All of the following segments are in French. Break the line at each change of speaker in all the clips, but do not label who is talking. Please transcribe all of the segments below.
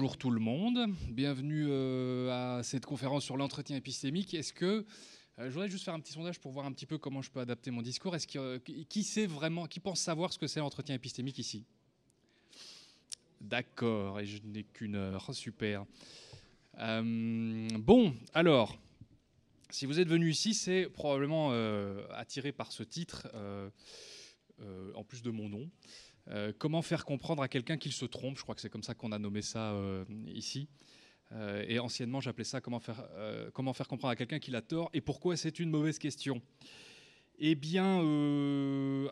Bonjour tout le monde, bienvenue euh, à cette conférence sur l'entretien épistémique. Est-ce que euh, je voudrais juste faire un petit sondage pour voir un petit peu comment je peux adapter mon discours. Est-ce que qui sait vraiment, qui pense savoir ce que c'est l'entretien épistémique ici? D'accord, et je n'ai qu'une heure, super. Euh, bon, alors, si vous êtes venu ici, c'est probablement attiré par ce titre, en plus de mon nom. Euh, comment faire comprendre à quelqu'un qu'il se trompe? Je crois que c'est comme ça qu'on a nommé ça euh, ici. Euh, et anciennement, j'appelais ça comment faire, comment faire comprendre à quelqu'un qu'il a tort et pourquoi c'est une mauvaise question. Eh bien,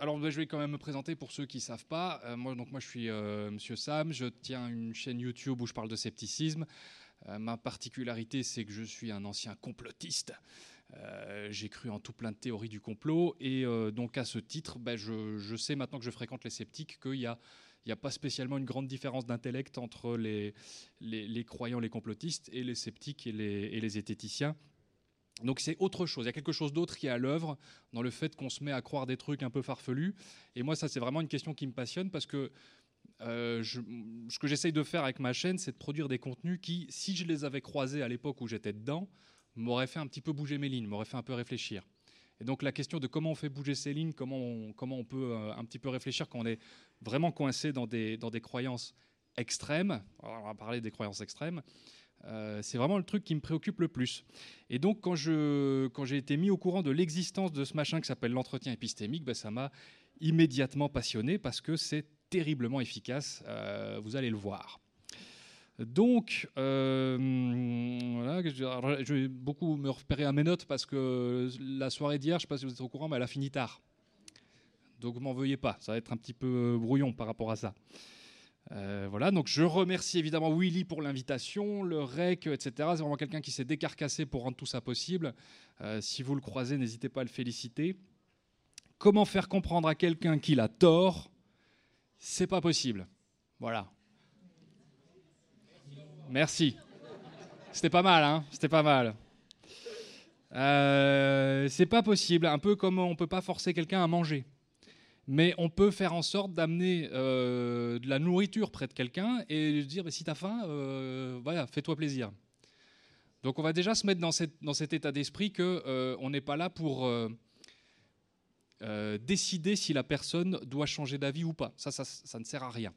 alors bah, je vais quand même me présenter pour ceux qui ne savent pas. moi, donc, moi, je suis Monsieur Sam, je tiens une chaîne YouTube où je parle de scepticisme. ma particularité, c'est que je suis un ancien complotiste. Euh, j'ai cru en tout plein de théories du complot. Et euh, donc, à ce titre, ben, je, sais maintenant que je fréquente les sceptiques qu'il n'y a, pas spécialement une grande différence d'intellect entre les, croyants, les complotistes, et les sceptiques et les, et zététiciens. Donc c'est autre chose, il y a quelque chose d'autre qui est à l'œuvre dans le fait qu'on se met à croire des trucs un peu farfelus. Et moi, ça, c'est vraiment une question qui me passionne parce que euh, ce que j'essaye de faire avec ma chaîne, c'est de produire des contenus qui, si je les avais croisés à l'époque où j'étais dedans, m'aurait fait un petit peu bouger mes lignes, m'aurait fait un peu réfléchir. Et donc la question de comment on fait bouger ces lignes, comment on, comment on peut euh, un petit peu réfléchir quand on est vraiment coincé dans des, dans des croyances extrêmes, on va parler des croyances extrêmes, euh, c'est vraiment le truc qui me préoccupe le plus. Et donc quand, je, quand j'ai été mis au courant de l'existence de ce machin qui s'appelle l'entretien épistémique, ben, ça m'a immédiatement passionné parce que c'est terriblement efficace, euh, vous allez le voir. Donc, euh, voilà, je vais beaucoup me repérer à mes notes parce que la soirée d'hier, je ne sais pas si vous êtes au courant, mais elle a fini tard. Donc, m'en veuillez pas, ça va être un petit peu brouillon par rapport à ça. Euh, voilà, donc je remercie évidemment Willy pour l'invitation, le REC, etc. C'est vraiment quelqu'un qui s'est décarcassé pour rendre tout ça possible. Euh, si vous le croisez, n'hésitez pas à le féliciter. Comment faire comprendre à quelqu'un qu'il a tort? C'est pas possible. Voilà, Merci. C'était pas mal, hein C'était pas mal. Euh, c'est pas possible, un peu comme on peut pas forcer quelqu'un à manger. Mais on peut faire en sorte d'amener euh, de la nourriture près de quelqu'un et lui dire si tu as faim, euh, voilà, fais-toi plaisir. Donc on va déjà se mettre dans, dans cet état d'esprit qu'on n'est pas là pour décider si la personne doit changer d'avis ou pas. ça, ça ne sert à rien.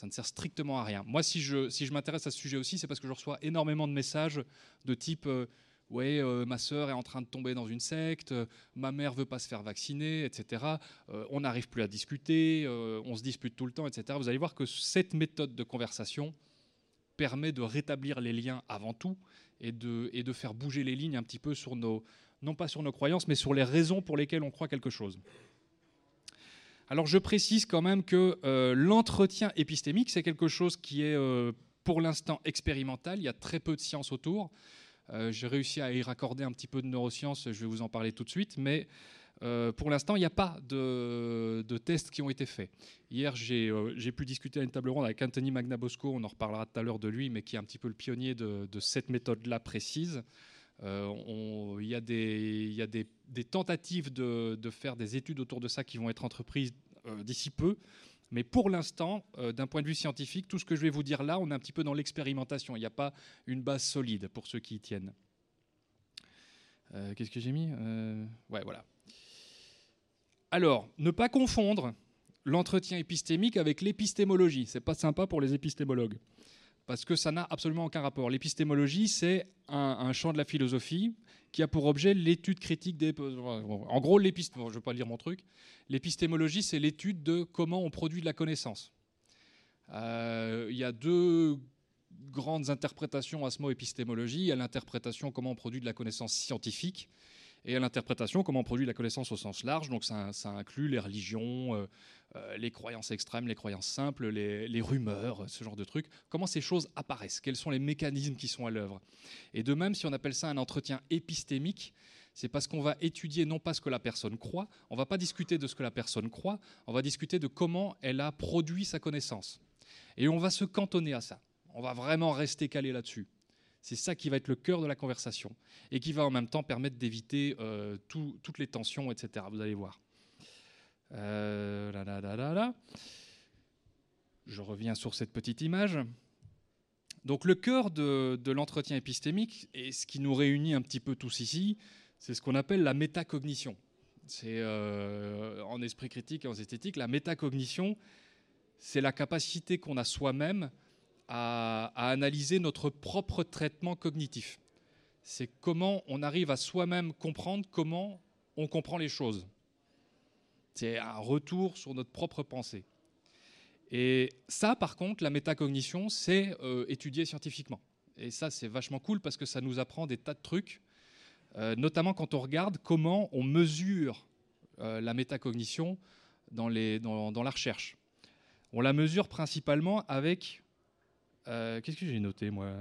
Ça ne sert strictement à rien. Moi, si je, si je m'intéresse à ce sujet aussi, c'est parce que je reçois énormément de messages de type euh, Ouais, euh, ma sœur est en train de tomber dans une secte, euh, ma mère veut pas se faire vacciner, etc. on n'arrive plus à discuter, on se dispute tout le temps, etc. Vous allez voir que cette méthode de conversation permet de rétablir les liens avant tout et de, et de faire bouger les lignes un petit peu sur nos, non pas sur nos croyances, mais sur les raisons pour lesquelles on croit quelque chose. Alors je précise quand même que euh, l'entretien épistémique, c'est quelque chose qui est euh, pour l'instant expérimental, il y a très peu de sciences autour. Euh, j'ai réussi à y raccorder un petit peu de neurosciences, je vais vous en parler tout de suite, mais pour l'instant, il n'y a pas de, tests qui ont été faits. Hier, j'ai pu discuter à une table ronde avec Anthony Magnabosco, on en reparlera tout à l'heure de lui, mais qui est un petit peu le pionnier de cette méthode-là précise. Euh, il y a des, tentatives de, faire des études autour de ça qui vont être entreprises euh, d'ici peu. Mais pour l'instant, euh, d'un point de vue scientifique, tout ce que je vais vous dire là, on est un petit peu dans l'expérimentation. Il n'y a pas une base solide pour ceux qui y tiennent. Qu'est-ce que j'ai mis? Ouais, voilà. Alors, ne pas confondre l'entretien épistémique avec l'épistémologie. C'est pas sympa pour les épistémologues parce que ça n'a absolument aucun rapport. L'épistémologie, c'est un, champ de la philosophie qui a pour objet l'étude critique des... En gros, l'épistémologie, je ne vais pas lire mon truc, l'épistémologie, c'est l'étude de comment on produit de la connaissance. Euh, il y a deux grandes interprétations à ce mot épistémologie. A l'interprétation comment on produit de la connaissance scientifique, et à l'interprétation, comment on produit la connaissance au sens large. Donc ça, inclut les religions, euh, euh, les croyances extrêmes, les croyances simples, les, rumeurs, ce genre de trucs. Comment ces choses apparaissent? Quels sont les mécanismes qui sont à l'œuvre? Et de même, si on appelle ça un entretien épistémique, c'est parce qu'on va étudier non pas ce que la personne croit, on va pas discuter de ce que la personne croit, on va discuter de comment elle a produit sa connaissance. Et on va se cantonner à ça. On va vraiment rester calé là-dessus. C'est ça qui va être le cœur de la conversation et qui va en même temps permettre d'éviter euh, toutes les tensions, etc. Vous allez voir. Euh, Je reviens sur cette petite image. Donc le cœur de, l'entretien épistémique, et ce qui nous réunit un petit peu tous ici, c'est ce qu'on appelle la métacognition. C'est euh, en esprit critique et en esthétique, la métacognition, c'est la capacité qu'on a soi-même à, analyser notre propre traitement cognitif. C'est comment on arrive à soi-même comprendre comment on comprend les choses. C'est un retour sur notre propre pensée. Et ça, par contre, la métacognition, c'est euh, étudié scientifiquement. Et ça, c'est vachement cool parce que ça nous apprend des tas de trucs, euh, notamment quand on regarde comment on mesure euh, la métacognition dans, dans, la recherche. On la mesure principalement avec... Qu'est-ce que j'ai noté, moi?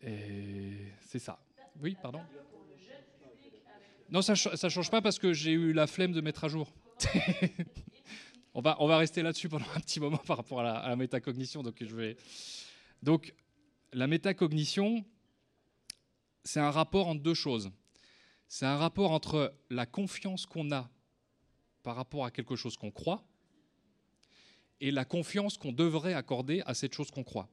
C'est ça. Oui, pardon Non, ça ne change pas parce que j'ai eu la flemme de mettre à jour. On va, rester là-dessus pendant un petit moment par rapport à la, métacognition. Donc, je donc, la métacognition, c'est un rapport entre deux choses. C'est un rapport entre la confiance qu'on a par rapport à quelque chose qu'on croit et la confiance qu'on devrait accorder à cette chose qu'on croit.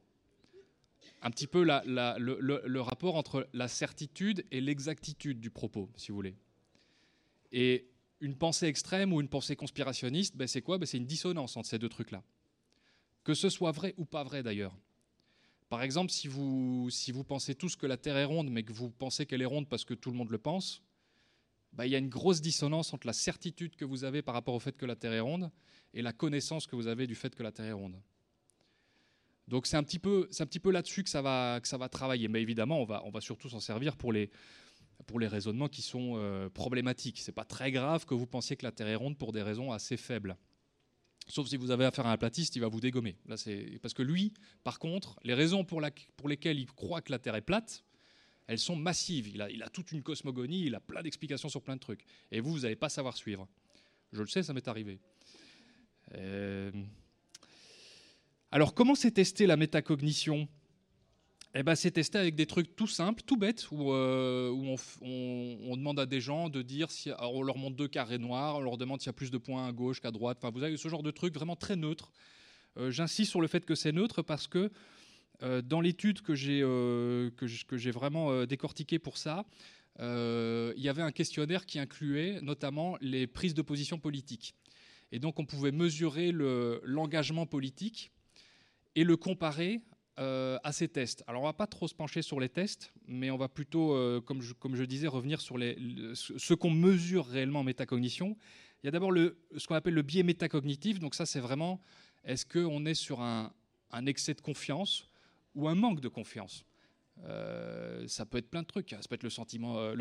Un petit peu le, rapport entre la certitude et l'exactitude du propos, si vous voulez. Et une pensée extrême ou une pensée conspirationniste, ben c'est quoi? Ben C'est une dissonance entre ces deux trucs-là. Que ce soit vrai ou pas vrai d'ailleurs. Par exemple, si vous, si vous pensez tous que la Terre est ronde, mais que vous pensez qu'elle est ronde parce que tout le monde le pense, ben, il y a une grosse dissonance entre la certitude que vous avez par rapport au fait que la Terre est ronde et la connaissance que vous avez du fait que la Terre est ronde. Donc c'est un petit peu, peu là-dessus que ça va, que ça va travailler. Mais évidemment, on va, on va surtout s'en servir pour les, pour les raisonnements qui sont euh, problématiques. Ce n'est pas très grave que vous pensiez que la Terre est ronde pour des raisons assez faibles. Sauf si vous avez affaire à un platiste, il va vous dégommer. Là, parce que lui, par contre, les raisons pour, lesquelles il croit que la Terre est plate, elles sont massives. Il a, il a toute une cosmogonie, il a plein d'explications sur plein de trucs. Et vous, vous n'allez pas savoir suivre. Je le sais, ça m'est arrivé. Euh, alors, comment s'est testée la métacognition? Eh ben, c'est testé avec des trucs tout simples, tout bêtes, où, euh, on, demande à des gens de dire si. on leur montre deux carrés noirs, on leur demande s'il y a plus de points à gauche qu'à droite. Enfin, vous avez ce genre de trucs vraiment très neutre. Euh, j'insiste sur le fait que c'est neutre parce que euh, dans l'étude que j'ai que j'ai vraiment décortiquée pour ça, il y avait un questionnaire qui incluait notamment les prises de position politiques. Et donc on pouvait mesurer l'engagement politique et le comparer euh, à ces tests. Alors on va pas trop se pencher sur les tests, mais on va plutôt, euh, comme, je, disais, revenir sur ce qu'on mesure réellement en métacognition. Il y a d'abord ce qu'on appelle le biais métacognitif. Donc ça, c'est vraiment, est-ce qu'on est sur un, excès de confiance ou un manque de confiance? Euh, ça peut être plein de trucs. Ça peut être le sentiment,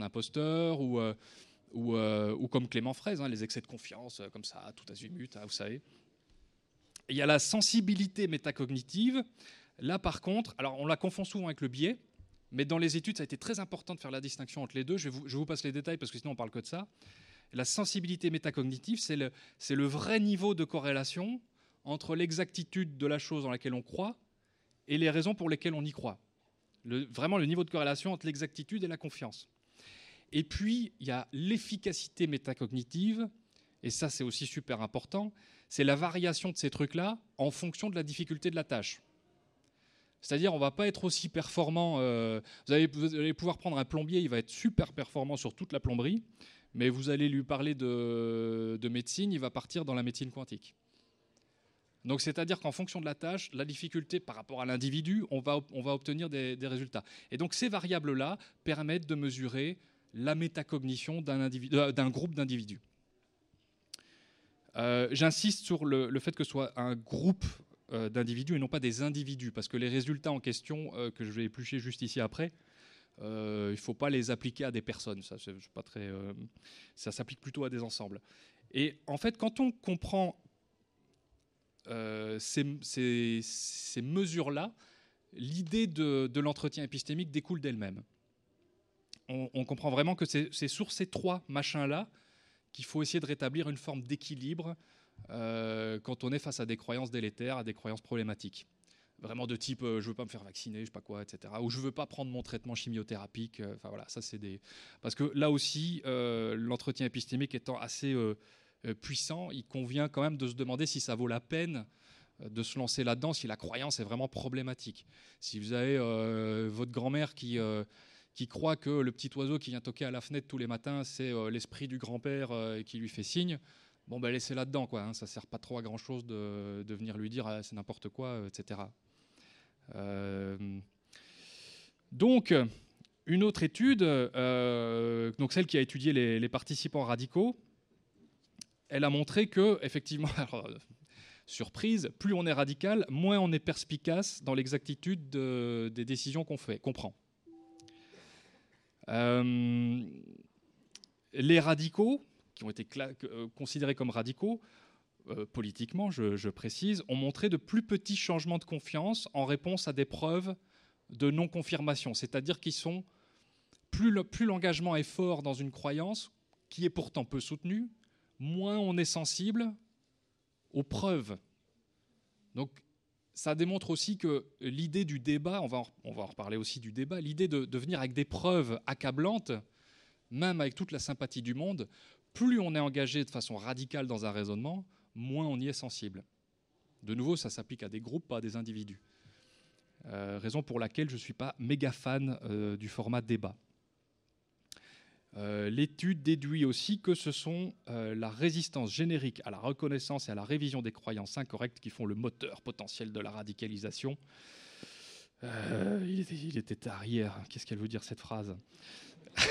d'imposteur ou, comme Clément Fraise, hein, les excès de confiance, comme ça, tout azimut, hein, vous savez. Il y a la sensibilité métacognitive. Là, par contre, alors on la confond souvent avec le biais, mais dans les études, ça a été très important de faire la distinction entre les deux. Je vous, vous passe les détails parce que sinon on parle que de ça. La sensibilité métacognitive, c'est le, vrai niveau de corrélation entre l'exactitude de la chose dans laquelle on croit et les raisons pour lesquelles on y croit. Vraiment le niveau de corrélation entre l'exactitude et la confiance. Et puis, il y a l'efficacité métacognitive, et ça c'est aussi super important, c'est la variation de ces trucs-là en fonction de la difficulté de la tâche. C'est-à-dire, on va pas être aussi performant. Euh, vous, allez, pouvoir prendre un plombier, il va être super performant sur toute la plomberie, mais vous allez lui parler de, médecine, il va partir dans la médecine quantique. Donc, c'est-à-dire qu'en fonction de la tâche, la difficulté par rapport à l'individu, on va, obtenir des, des résultats. Et donc, ces variables-là permettent de mesurer la métacognition d'un euh, groupe d'individus. Euh, j'insiste sur le, fait que ce soit un groupe euh, d'individus et non pas des individus, parce que les résultats en question, euh, que je vais éplucher juste ici après, il ne faut pas les appliquer à des personnes. Ça, pas très, ça s'applique plutôt à des ensembles. Et en fait, quand on comprend ces, ces, mesures-là, l'idée de, l'entretien épistémique découle d'elle-même. On, on, comprend vraiment que c'est sur ces trois machins-là qu'il faut essayer de rétablir une forme d'équilibre euh, quand on est face à des croyances délétères, à des croyances problématiques. Vraiment de type euh, je veux pas me faire vacciner, je sais pas quoi, etc. Ou je veux pas prendre mon traitement chimiothérapique. Euh, enfin voilà, ça c'est des. Parce que là aussi, l'entretien épistémique étant assez puissant, il convient quand même de se demander si ça vaut la peine de se lancer là-dedans si la croyance est vraiment problématique. Si vous avez votre grand-mère qui, qui croit que le petit oiseau qui vient toquer à la fenêtre tous les matins, c'est l'esprit du grand-père qui lui fait signe, bon, ben laissez là-dedans, quoi. Hein, ça sert pas trop à grand-chose de, venir lui dire ah, c'est n'importe quoi, etc. donc, une autre étude, euh, donc celle qui a étudié les, participants radicaux, elle a montré que, effectivement, surprise, plus on est radical, moins on est perspicace dans l'exactitude des décisions qu'on fait, qu'on prend. Euh, les radicaux, qui ont été euh, considérés comme radicaux, politiquement, je, je, précise, ont montré de plus petits changements de confiance en réponse à des preuves de non-confirmation, c'est-à-dire qu'ils sont plus l'engagement est fort dans une croyance, qui est pourtant peu soutenue, moins on est sensible aux preuves. Donc ça démontre aussi que l'idée du débat, on va, en, on reparler aussi du débat, l'idée de, de, venir avec des preuves accablantes, même avec toute la sympathie du monde, plus on est engagé de façon radicale dans un raisonnement, moins on y est sensible. De nouveau, ça s'applique à des groupes, pas à des individus. Euh, raison pour laquelle je ne suis pas méga fan euh, du format débat. Euh, l'étude déduit aussi que ce sont euh, la résistance générique à la reconnaissance et à la révision des croyances incorrectes qui font le moteur potentiel de la radicalisation. Euh, il, était, il, était, arrière. Qu'est-ce qu'elle veut dire cette phrase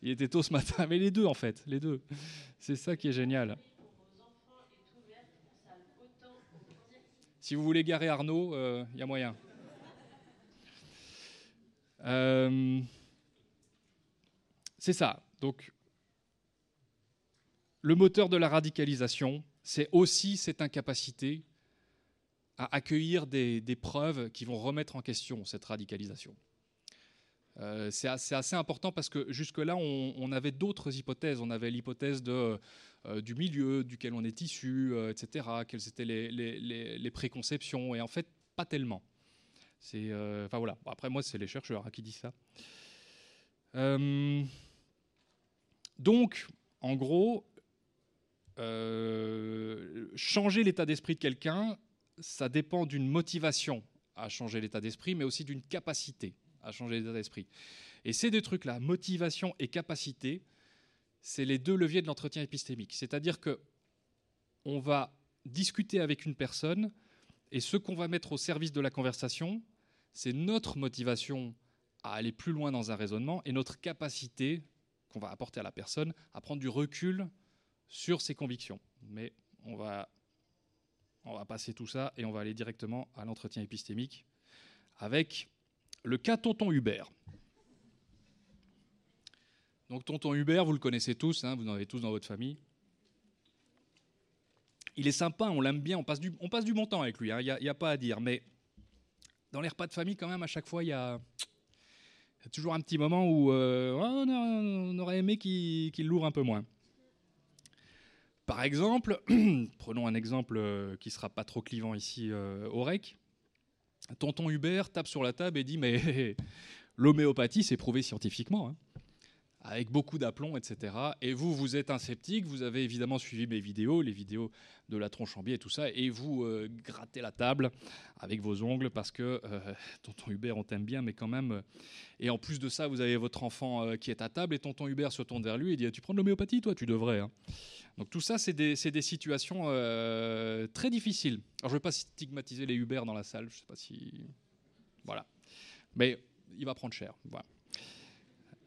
Il était tôt ce matin, mais les deux en fait, les deux. C'est ça qui est génial. Si vous voulez garer Arnaud, il y a moyen. Euh, c'est ça. Donc, le moteur de la radicalisation, c'est aussi cette incapacité à accueillir des, preuves qui vont remettre en question cette radicalisation. Euh, c'est assez, important parce que jusque-là, on, avait d'autres hypothèses. On avait l'hypothèse euh, du milieu duquel on est issu, etc., quelles étaient les, préconceptions, et en fait, pas tellement. Euh, enfin voilà. Après moi, c'est les chercheurs hein, qui disent ça. Euh, donc, en gros, euh, changer l'état d'esprit de quelqu'un, ça dépend d'une motivation à changer l'état d'esprit, mais aussi d'une capacité à changer l'état d'esprit. Et ces deux trucs-là, motivation et capacité, c'est les deux leviers de l'entretien épistémique. C'est-à-dire que on va discuter avec une personne et ce qu'on va mettre au service de la conversation, c'est notre motivation à aller plus loin dans un raisonnement et notre capacité qu'on va apporter à la personne à prendre du recul sur ses convictions. Mais on va, on va passer tout ça et on va aller directement à l'entretien épistémique avec le cas Tonton Hubert. Donc Tonton Hubert, vous le connaissez tous, hein, vous en avez tous dans votre famille. Il est sympa, on l'aime bien, on passe, du, on passe du bon temps avec lui, il hein, n'y a, a, pas à dire. Mais dans les repas de famille, quand même, à chaque fois, il y a, toujours un petit moment où euh, on, aurait aimé qu'il l'ouvre un peu moins. Par exemple, prenons un exemple euh, qui sera pas trop clivant ici euh, au REC. Tonton Hubert tape sur la table et dit Mais l'homéopathie, c'est prouvé scientifiquement. Hein avec beaucoup d'aplomb, etc. Et vous, vous êtes un sceptique, vous avez évidemment suivi mes vidéos, les vidéos de la tronche en biais et tout ça, et vous euh, grattez la table avec vos ongles parce que euh, tonton Hubert, on t'aime bien, mais quand même. Euh, et en plus de ça, vous avez votre enfant qui est à table et tonton Hubert se tourne vers lui et dit Tu prends de l'homéopathie, toi? Tu devrais. Hein. Donc tout ça, c'est des, situations très difficiles. Alors je ne veux pas stigmatiser les Hubert dans la salle, je ne sais pas si. Voilà. Mais il va prendre cher. Voilà.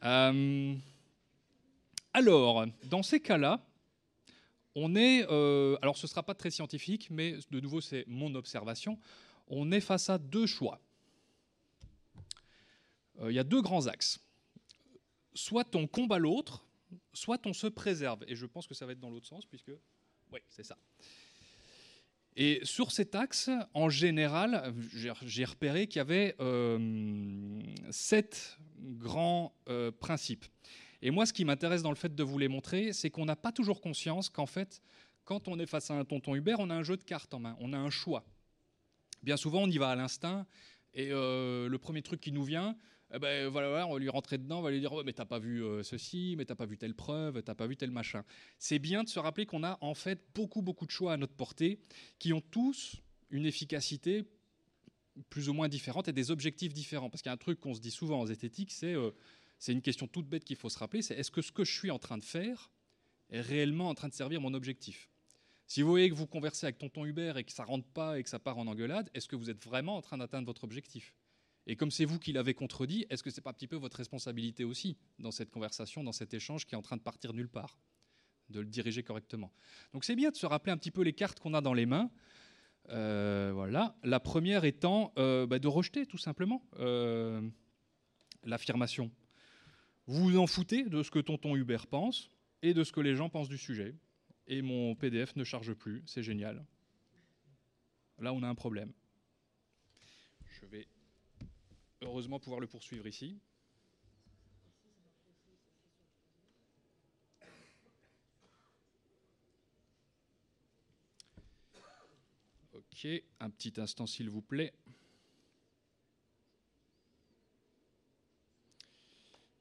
Euh, alors, dans ces cas-là, on est, euh, alors ce ne sera pas très scientifique, mais de nouveau c'est mon observation, on est face à deux choix. Euh, il y a deux grands axes. Soit on combat l'autre, soit on se préserve. Et je pense que ça va être dans l'autre sens, puisque... Oui, c'est ça. Et sur cet axe, en général, j'ai repéré qu'il y avait euh, sept grands euh, principes. Et moi, ce qui m'intéresse dans le fait de vous les montrer, c'est qu'on n'a pas toujours conscience qu'en fait, quand on est face à un tonton Hubert, on a un jeu de cartes en main, on a un choix. Bien souvent, on y va à l'instinct, et euh, le premier truc qui nous vient, eh ben voilà, on va lui rentrer dedans, on va lui dire mais t'as pas vu euh, ceci, mais t'as pas vu telle preuve, t'as pas vu tel machin. C'est bien de se rappeler qu'on a en fait beaucoup beaucoup de choix à notre portée qui ont tous une efficacité plus ou moins différente et des objectifs différents. Parce qu'il y a un truc qu'on se dit souvent en zététique, c'est euh, c'est une question toute bête qu'il faut se rappeler, c'est est-ce que ce que je suis en train de faire est réellement en train de servir mon objectif? Si vous voyez que vous conversez avec tonton Hubert et que ça rentre pas et que ça part en engueulade, est-ce que vous êtes vraiment en train d'atteindre votre objectif? Et comme c'est vous qui l'avez contredit, est-ce que ce n'est pas un petit peu votre responsabilité aussi dans cette conversation, dans cet échange qui est en train de partir nulle part De le diriger correctement? Donc c'est bien de se rappeler un petit peu les cartes qu'on a dans les mains. Euh, voilà. La première étant euh, bah, de rejeter tout simplement euh, l'affirmation. Vous vous en foutez de ce que tonton Hubert pense et de ce que les gens pensent du sujet. Et mon PDF ne charge plus, c'est génial. Là, on a un problème. Je vais heureusement pouvoir le poursuivre ici. Ok, un petit instant s'il vous plaît.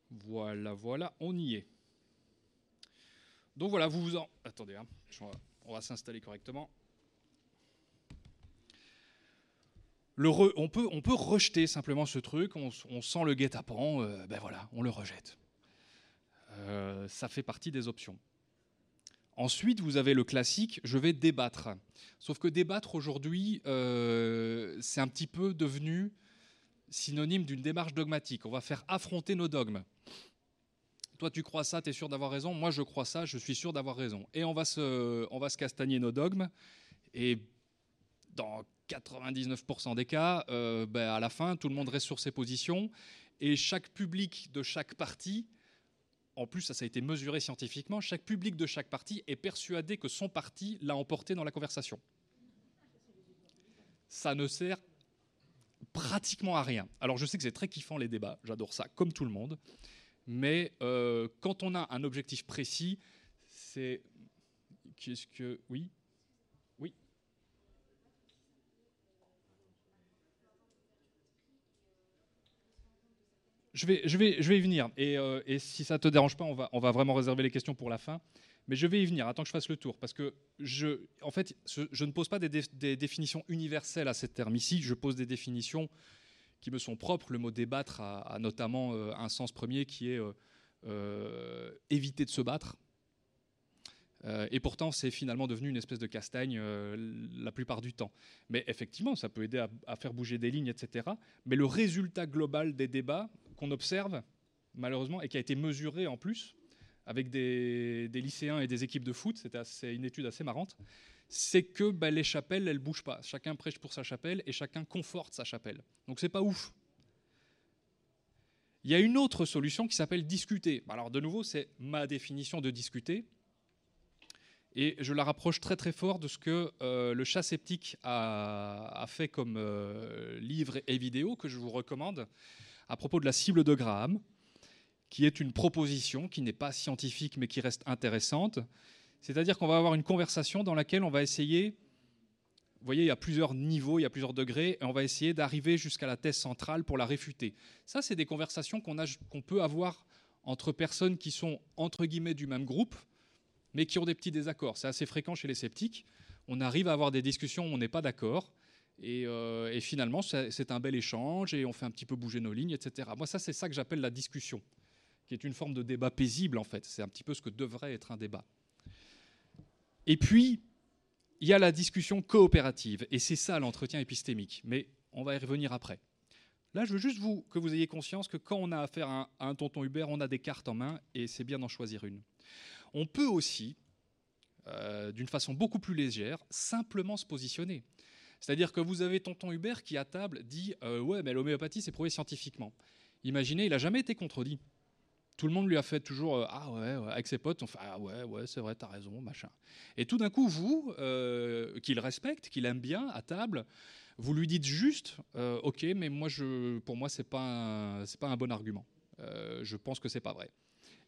Voilà, voilà, on y est. Donc voilà, vous vous en... Attendez, hein, on va s'installer correctement. On, peut, on peut rejeter simplement ce truc, on, sent le guet-apens, euh, ben voilà, on le rejette. Euh, ça fait partie des options. Ensuite, vous avez le classique, je vais débattre. Sauf que débattre aujourd'hui, euh, c'est un petit peu devenu synonyme d'une démarche dogmatique. On va faire affronter nos dogmes. Toi, tu crois ça, tu es sûr d'avoir raison. Moi, je crois ça, je suis sûr d'avoir raison. Et on va, se, on va se castagner nos dogmes. Et dans 99% des cas, euh, ben, à la fin, tout le monde reste sur ses positions et chaque public de chaque parti, en plus ça, a été mesuré scientifiquement, chaque public de chaque parti est persuadé que son parti l'a emporté dans la conversation. Ça ne sert pratiquement à rien. Alors je sais que c'est très kiffant les débats, j'adore ça, comme tout le monde, mais euh, quand on a un objectif précis, c'est... Qu'est-ce que... Oui? Je vais, je, vais, je vais y venir. Et, euh, si ça ne te dérange pas, on va, on va vraiment réserver les questions pour la fin. Mais je vais y venir, attends que je fasse le tour. Parce que, je, en fait, je, ne pose pas des, définitions universelles à cette terme. Ici, je pose des définitions qui me sont propres. Le mot débattre a, notamment euh, un sens premier qui est euh, éviter de se battre. et pourtant, c'est finalement devenu une espèce de castagne la plupart du temps. Mais effectivement, ça peut aider à, faire bouger des lignes, etc. Mais le résultat global des débats, qu'on observe, malheureusement, et qui a été mesuré en plus avec des, lycéens et des équipes de foot, c'est une étude assez marrante, c'est que bah, les chapelles, elles bougent pas. Chacun prêche pour sa chapelle et chacun conforte sa chapelle. Donc c'est pas ouf. Il y a une autre solution qui s'appelle discuter. Alors de nouveau, c'est ma définition de discuter. Et je la rapproche très très fort de ce que euh, le chat sceptique a, fait comme euh, livre et vidéo que je vous recommande à propos de la cible de Graham, qui est une proposition qui n'est pas scientifique mais qui reste intéressante. C'est-à-dire qu'on va avoir une conversation dans laquelle on va essayer, vous voyez, il y a plusieurs niveaux, il y a plusieurs degrés, et on va essayer d'arriver jusqu'à la thèse centrale pour la réfuter. Ça, c'est des conversations qu'on peut avoir entre personnes qui sont, entre guillemets, du même groupe, mais qui ont des petits désaccords. C'est assez fréquent chez les sceptiques. On arrive à avoir des discussions où on n'est pas d'accord, euh, et, finalement, c'est un bel échange et on fait un petit peu bouger nos lignes, etc. Moi, ça, c'est ça que j'appelle la discussion, qui est une forme de débat paisible, en fait. C'est un petit peu ce que devrait être un débat. Et puis, il y a la discussion coopérative, et c'est ça l'entretien épistémique. Mais on va y revenir après. Là, je veux juste vous, que vous ayez conscience que quand on a affaire à un tonton Hubert, on a des cartes en main, et c'est bien d'en choisir une. On peut aussi, euh, d'une façon beaucoup plus légère, simplement se positionner. C'est-à-dire que vous avez tonton Hubert qui, à table, dit euh, Ouais, mais l'homéopathie, c'est prouvé scientifiquement. Imaginez, il n'a jamais été contredit. Tout le monde lui a fait toujours euh, Ah ouais, avec ses potes, on fait Ah ouais, ouais, c'est vrai, t'as raison, machin. Et tout d'un coup, vous, euh, qu'il respecte, qu'il aime bien, à table, vous lui dites juste Ok, mais moi, je, pour moi, c'est pas, pas un bon argument. je pense que c'est pas vrai.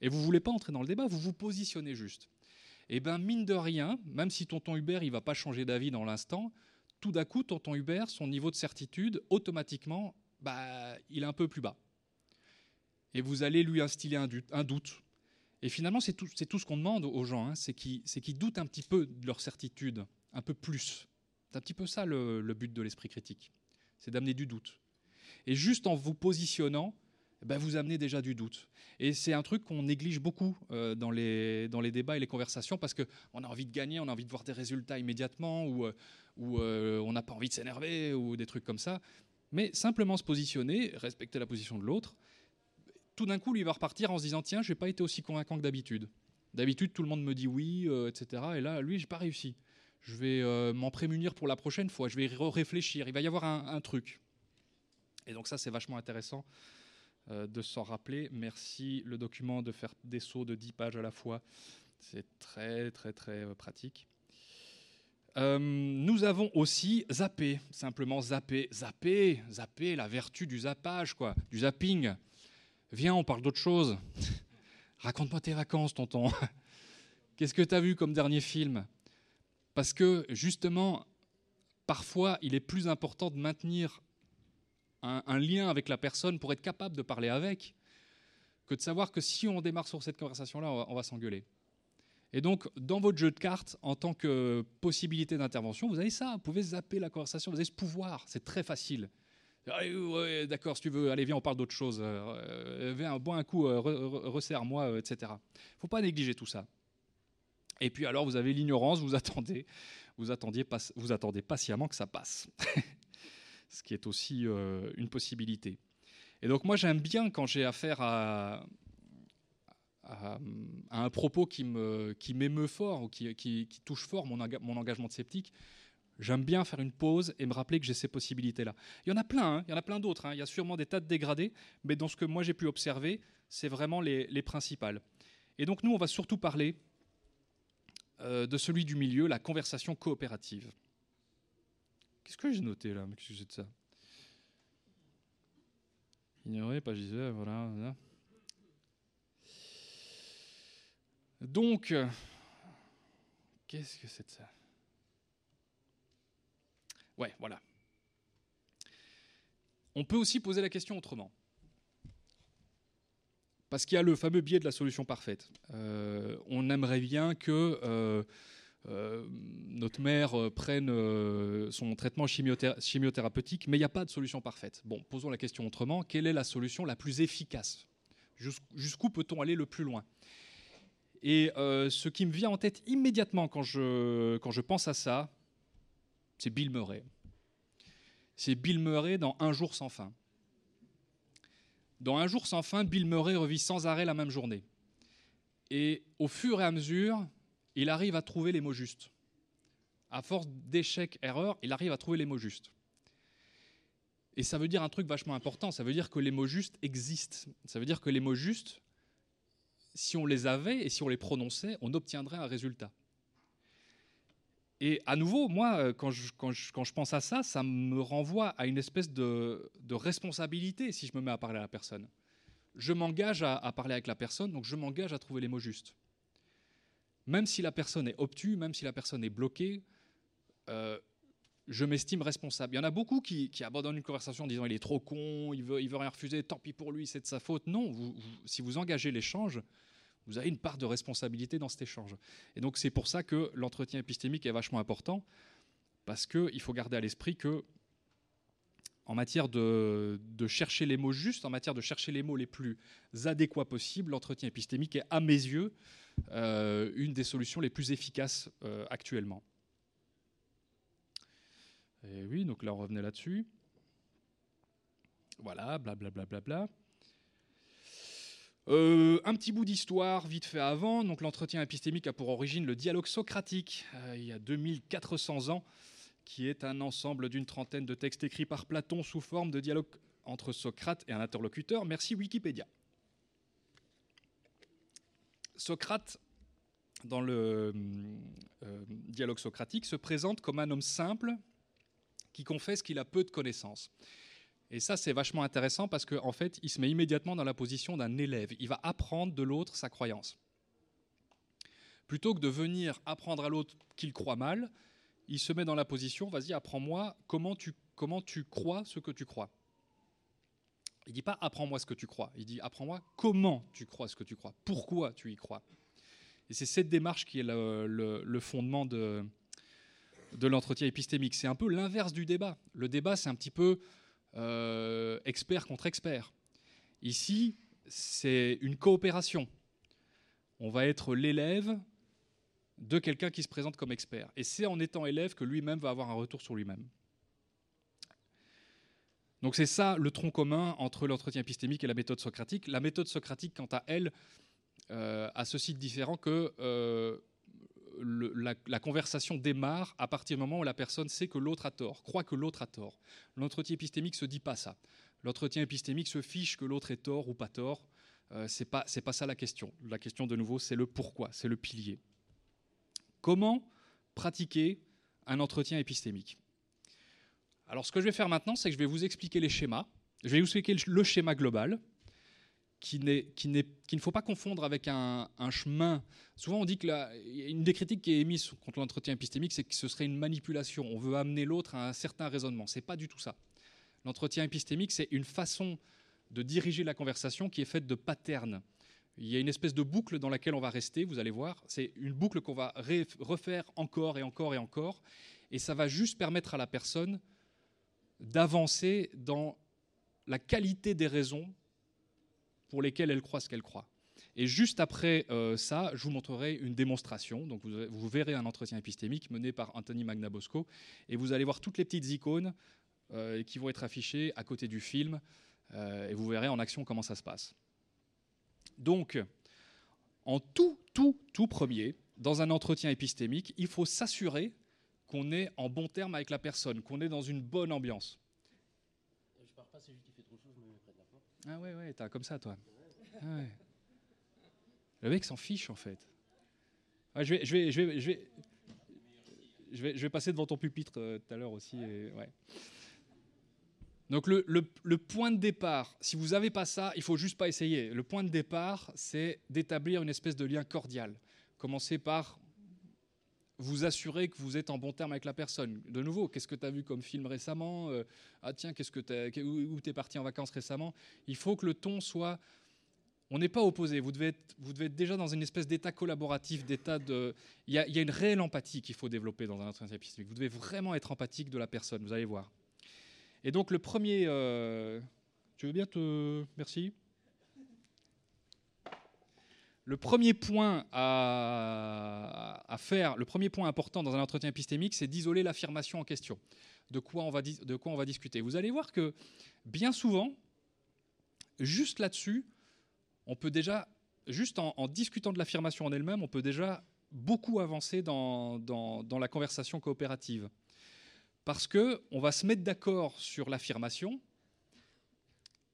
Et vous voulez pas entrer dans le débat, vous vous positionnez juste. Et eh bien, mine de rien, même si tonton Hubert, il va pas changer d'avis dans l'instant, tout d'un coup, tonton Hubert, son niveau de certitude, automatiquement, bah, il est un peu plus bas. et vous allez lui instiller un, doute. Et finalement, c'est tout, ce qu'on demande aux gens, hein, c'est qu'ils doutent un petit peu de leur certitude, un peu plus. C'est un petit peu ça le, but de l'esprit critique, c'est d'amener du doute. Et juste en vous positionnant, ben vous amenez déjà du doute. Et c'est un truc qu'on néglige beaucoup euh, dans, les, dans les débats et les conversations parce qu'on a envie de gagner, on a envie de voir des résultats immédiatement ou, euh, euh, on n'a pas envie de s'énerver ou des trucs comme ça. Mais simplement se positionner, respecter la position de l'autre, tout d'un coup, lui va repartir en se disant Tiens, je n'ai pas été aussi convaincant que d'habitude. D'habitude, tout le monde me dit oui, etc. Et là, lui, je n'ai pas réussi. Je vais m'en prémunir pour la prochaine fois. Je vais réfléchir. Il va y avoir un, truc. Et donc, ça, c'est vachement intéressant de s'en rappeler. Merci le document de faire des sauts de 10 pages à la fois. C'est très très très euh, pratique. Euh, nous avons aussi zappé, simplement zappé, zappé, zappé, la vertu du zappage, quoi, du zapping. Viens, on parle d'autre chose. Raconte-moi tes vacances, tonton. Qu'est-ce que tu as vu comme dernier film? Parce que justement, parfois, il est plus important de maintenir un, lien avec la personne pour être capable de parler avec, que de savoir que si on démarre sur cette conversation-là, on va, s'engueuler. Et donc, dans votre jeu de cartes, en tant que possibilité d'intervention, vous avez ça, vous pouvez zapper la conversation, vous avez ce pouvoir, c'est très facile. D'accord, si tu veux, allez, viens, on parle d'autre chose. Euh, viens, bois un coup, euh, resserre-moi, euh, etc. Il faut pas négliger tout ça. Et puis alors, vous avez l'ignorance, vous attendez, vous, attendiez, vous attendez patiemment que ça passe. qui est aussi euh, une possibilité. Et donc moi j'aime bien quand j'ai affaire à, un propos qui m'émeut qui fort ou qui, qui, touche fort mon, mon, engagement de sceptique, j'aime bien faire une pause et me rappeler que j'ai ces possibilités-là. Il y en a plein, hein, il y en a plein d'autres, hein. il y a sûrement des tas de dégradés, mais dans ce que moi j'ai pu observer, c'est vraiment les, les, principales. Et donc nous, on va surtout parler euh, de celui du milieu, la conversation coopérative. Qu'est-ce que j'ai noté là Qu'est-ce que c'est de ça? Ignorer, pas disais, voilà. Donc, qu'est-ce que c'est de ça? Ouais, voilà. On peut aussi poser la question autrement. Parce qu'il y a le fameux biais de la solution parfaite. Euh, on aimerait bien que euh, notre mère euh, prenne euh, son traitement chimiothérapeutique, mais il n'y a pas de solution parfaite. Bon, posons la question autrement. Quelle est la solution la plus efficace? Jusqu'où peut-on aller le plus loin? Et ce qui me vient en tête immédiatement quand je, quand je pense à ça, c'est Bill Murray. C'est Bill Murray dans Un jour sans fin. Dans Un jour sans fin, Bill Murray revit sans arrêt la même journée. Et au fur et à mesure, il arrive à trouver les mots justes. À force d'échecs, erreurs, il arrive à trouver les mots justes. Et ça veut dire un truc vachement important, ça veut dire que les mots justes existent. Ça veut dire que les mots justes, si on les avait et si on les prononçait, on obtiendrait un résultat. Et à nouveau, moi, quand je, quand je, pense à ça, ça me renvoie à une espèce de, responsabilité si je me mets à parler à la personne. Je m'engage à parler avec la personne, donc je m'engage à trouver les mots justes même si la personne est obtue, même si la personne est bloquée, euh, je m'estime responsable. Il y en a beaucoup qui, abandonnent une conversation en disant il est trop con, il veut, veut rien refuser, tant pis pour lui, c'est de sa faute. Non, si vous engagez l'échange, vous avez une part de responsabilité dans cet échange. Et donc c'est pour ça que l'entretien épistémique est vachement important, parce qu'il faut garder à l'esprit que en matière de, chercher les mots justes, en matière de chercher les mots les plus adéquats possibles, l'entretien épistémique est, à mes yeux, euh, une des solutions les plus efficaces euh, actuellement. Et oui, donc là on revenait là-dessus. Voilà, blablabla. Bla, bla, bla, euh, un petit bout d'histoire vite fait avant. Donc l'entretien épistémique a pour origine le dialogue socratique il y a 2400 ans qui est un ensemble d'une trentaine de textes écrits par Platon sous forme de dialogue entre Socrate et un interlocuteur. Merci Wikipédia. Socrate, dans le euh, dialogue socratique, se présente comme un homme simple qui confesse qu'il a peu de connaissances. Et ça, c'est vachement intéressant parce qu'en en fait, il se met immédiatement dans la position d'un élève. Il va apprendre de l'autre sa croyance. Plutôt que de venir apprendre à l'autre qu'il croit mal, il se met dans la position, vas-y, apprends-moi comment tu crois ce que tu crois. Il dit pas apprends-moi ce que tu crois, il dit apprends-moi comment tu crois ce que tu crois, pourquoi tu y crois. Et c'est cette démarche qui est le, fondement de, de l'entretien épistémique. C'est un peu l'inverse du débat. Le débat, c'est un petit peu euh, expert contre expert. Ici, c'est une coopération. On va être l'élève de quelqu'un qui se présente comme expert. Et c'est en étant élève que lui-même va avoir un retour sur lui-même. Donc c'est ça le tronc commun entre l'entretien épistémique et la méthode socratique. La méthode socratique, quant à elle, euh, a ceci de différent que euh, la, conversation démarre à partir du moment où la personne sait que l'autre a tort, croit que l'autre a tort. L'entretien épistémique ne se dit pas ça. L'entretien épistémique se fiche que l'autre est tort ou pas tort. Euh, c'est pas pas ça la question. La question de nouveau, c'est le pourquoi, c'est le pilier. Comment pratiquer un entretien épistémique? Alors ce que je vais faire maintenant, c'est que je vais vous expliquer les schémas. Je vais vous expliquer le schéma global, qui, qui, ne faut pas confondre avec un, chemin. Souvent, on dit que la, une des critiques qui est émise contre l'entretien épistémique, c'est que ce serait une manipulation. On veut amener l'autre à un certain raisonnement. C'est pas du tout ça. L'entretien épistémique, c'est une façon de diriger la conversation qui est faite de patterns. Il y a une espèce de boucle dans laquelle on va rester, vous allez voir. C'est une boucle qu'on va refaire encore et encore et encore. Et ça va juste permettre à la personne d'avancer dans la qualité des raisons pour lesquelles elle croit ce qu'elle croit. Et juste après euh, ça, je vous montrerai une démonstration. Donc vous, verrez un entretien épistémique mené par Anthony Magnabosco, et vous allez voir toutes les petites icônes euh, qui vont être affichées à côté du film, euh, et vous verrez en action comment ça se passe. Donc, en tout, tout, tout premier, dans un entretien épistémique, il faut s'assurer qu'on est en bon terme avec la personne, qu'on est dans une bonne ambiance. Je pars pas, c'est juste qu'il fait trop chaud, je me mets près de la porte. Ah ouais, ouais, t'as comme ça, toi. Ah ouais. Le mec s'en fiche, en fait. Ah, je, vais, je, vais, je, vais, je, vais, je, vais, je vais passer devant ton pupitre euh, tout à l'heure aussi. Et, ouais. Donc le, point de départ, si vous n'avez pas ça, il faut juste pas essayer. Le point de départ, c'est d'établir une espèce de lien cordial. Commencez par vous assurer que vous êtes en bon terme avec la personne. De nouveau, qu'est-ce que tu as vu comme film récemment euh, Ah tiens, qu'est-ce que où tu es parti en vacances récemment? Il faut que le ton soit... On n'est pas opposé, vous devez, être, vous devez être déjà dans une espèce d'état collaboratif, d'état de... Il y, a, une réelle empathie qu'il faut développer dans un entretien épistémique. Vous devez vraiment être empathique de la personne, vous allez voir. Et donc le premier... Euh, tu veux bien te... Merci? Le premier point à, faire, le premier point important dans un entretien épistémique, c'est d'isoler l'affirmation en question. De quoi, on va discuter. Vous allez voir que bien souvent, juste là-dessus, on peut déjà, juste en, discutant de l'affirmation en elle-même, on peut déjà beaucoup avancer dans, dans la conversation coopérative parce que on va se mettre d'accord sur l'affirmation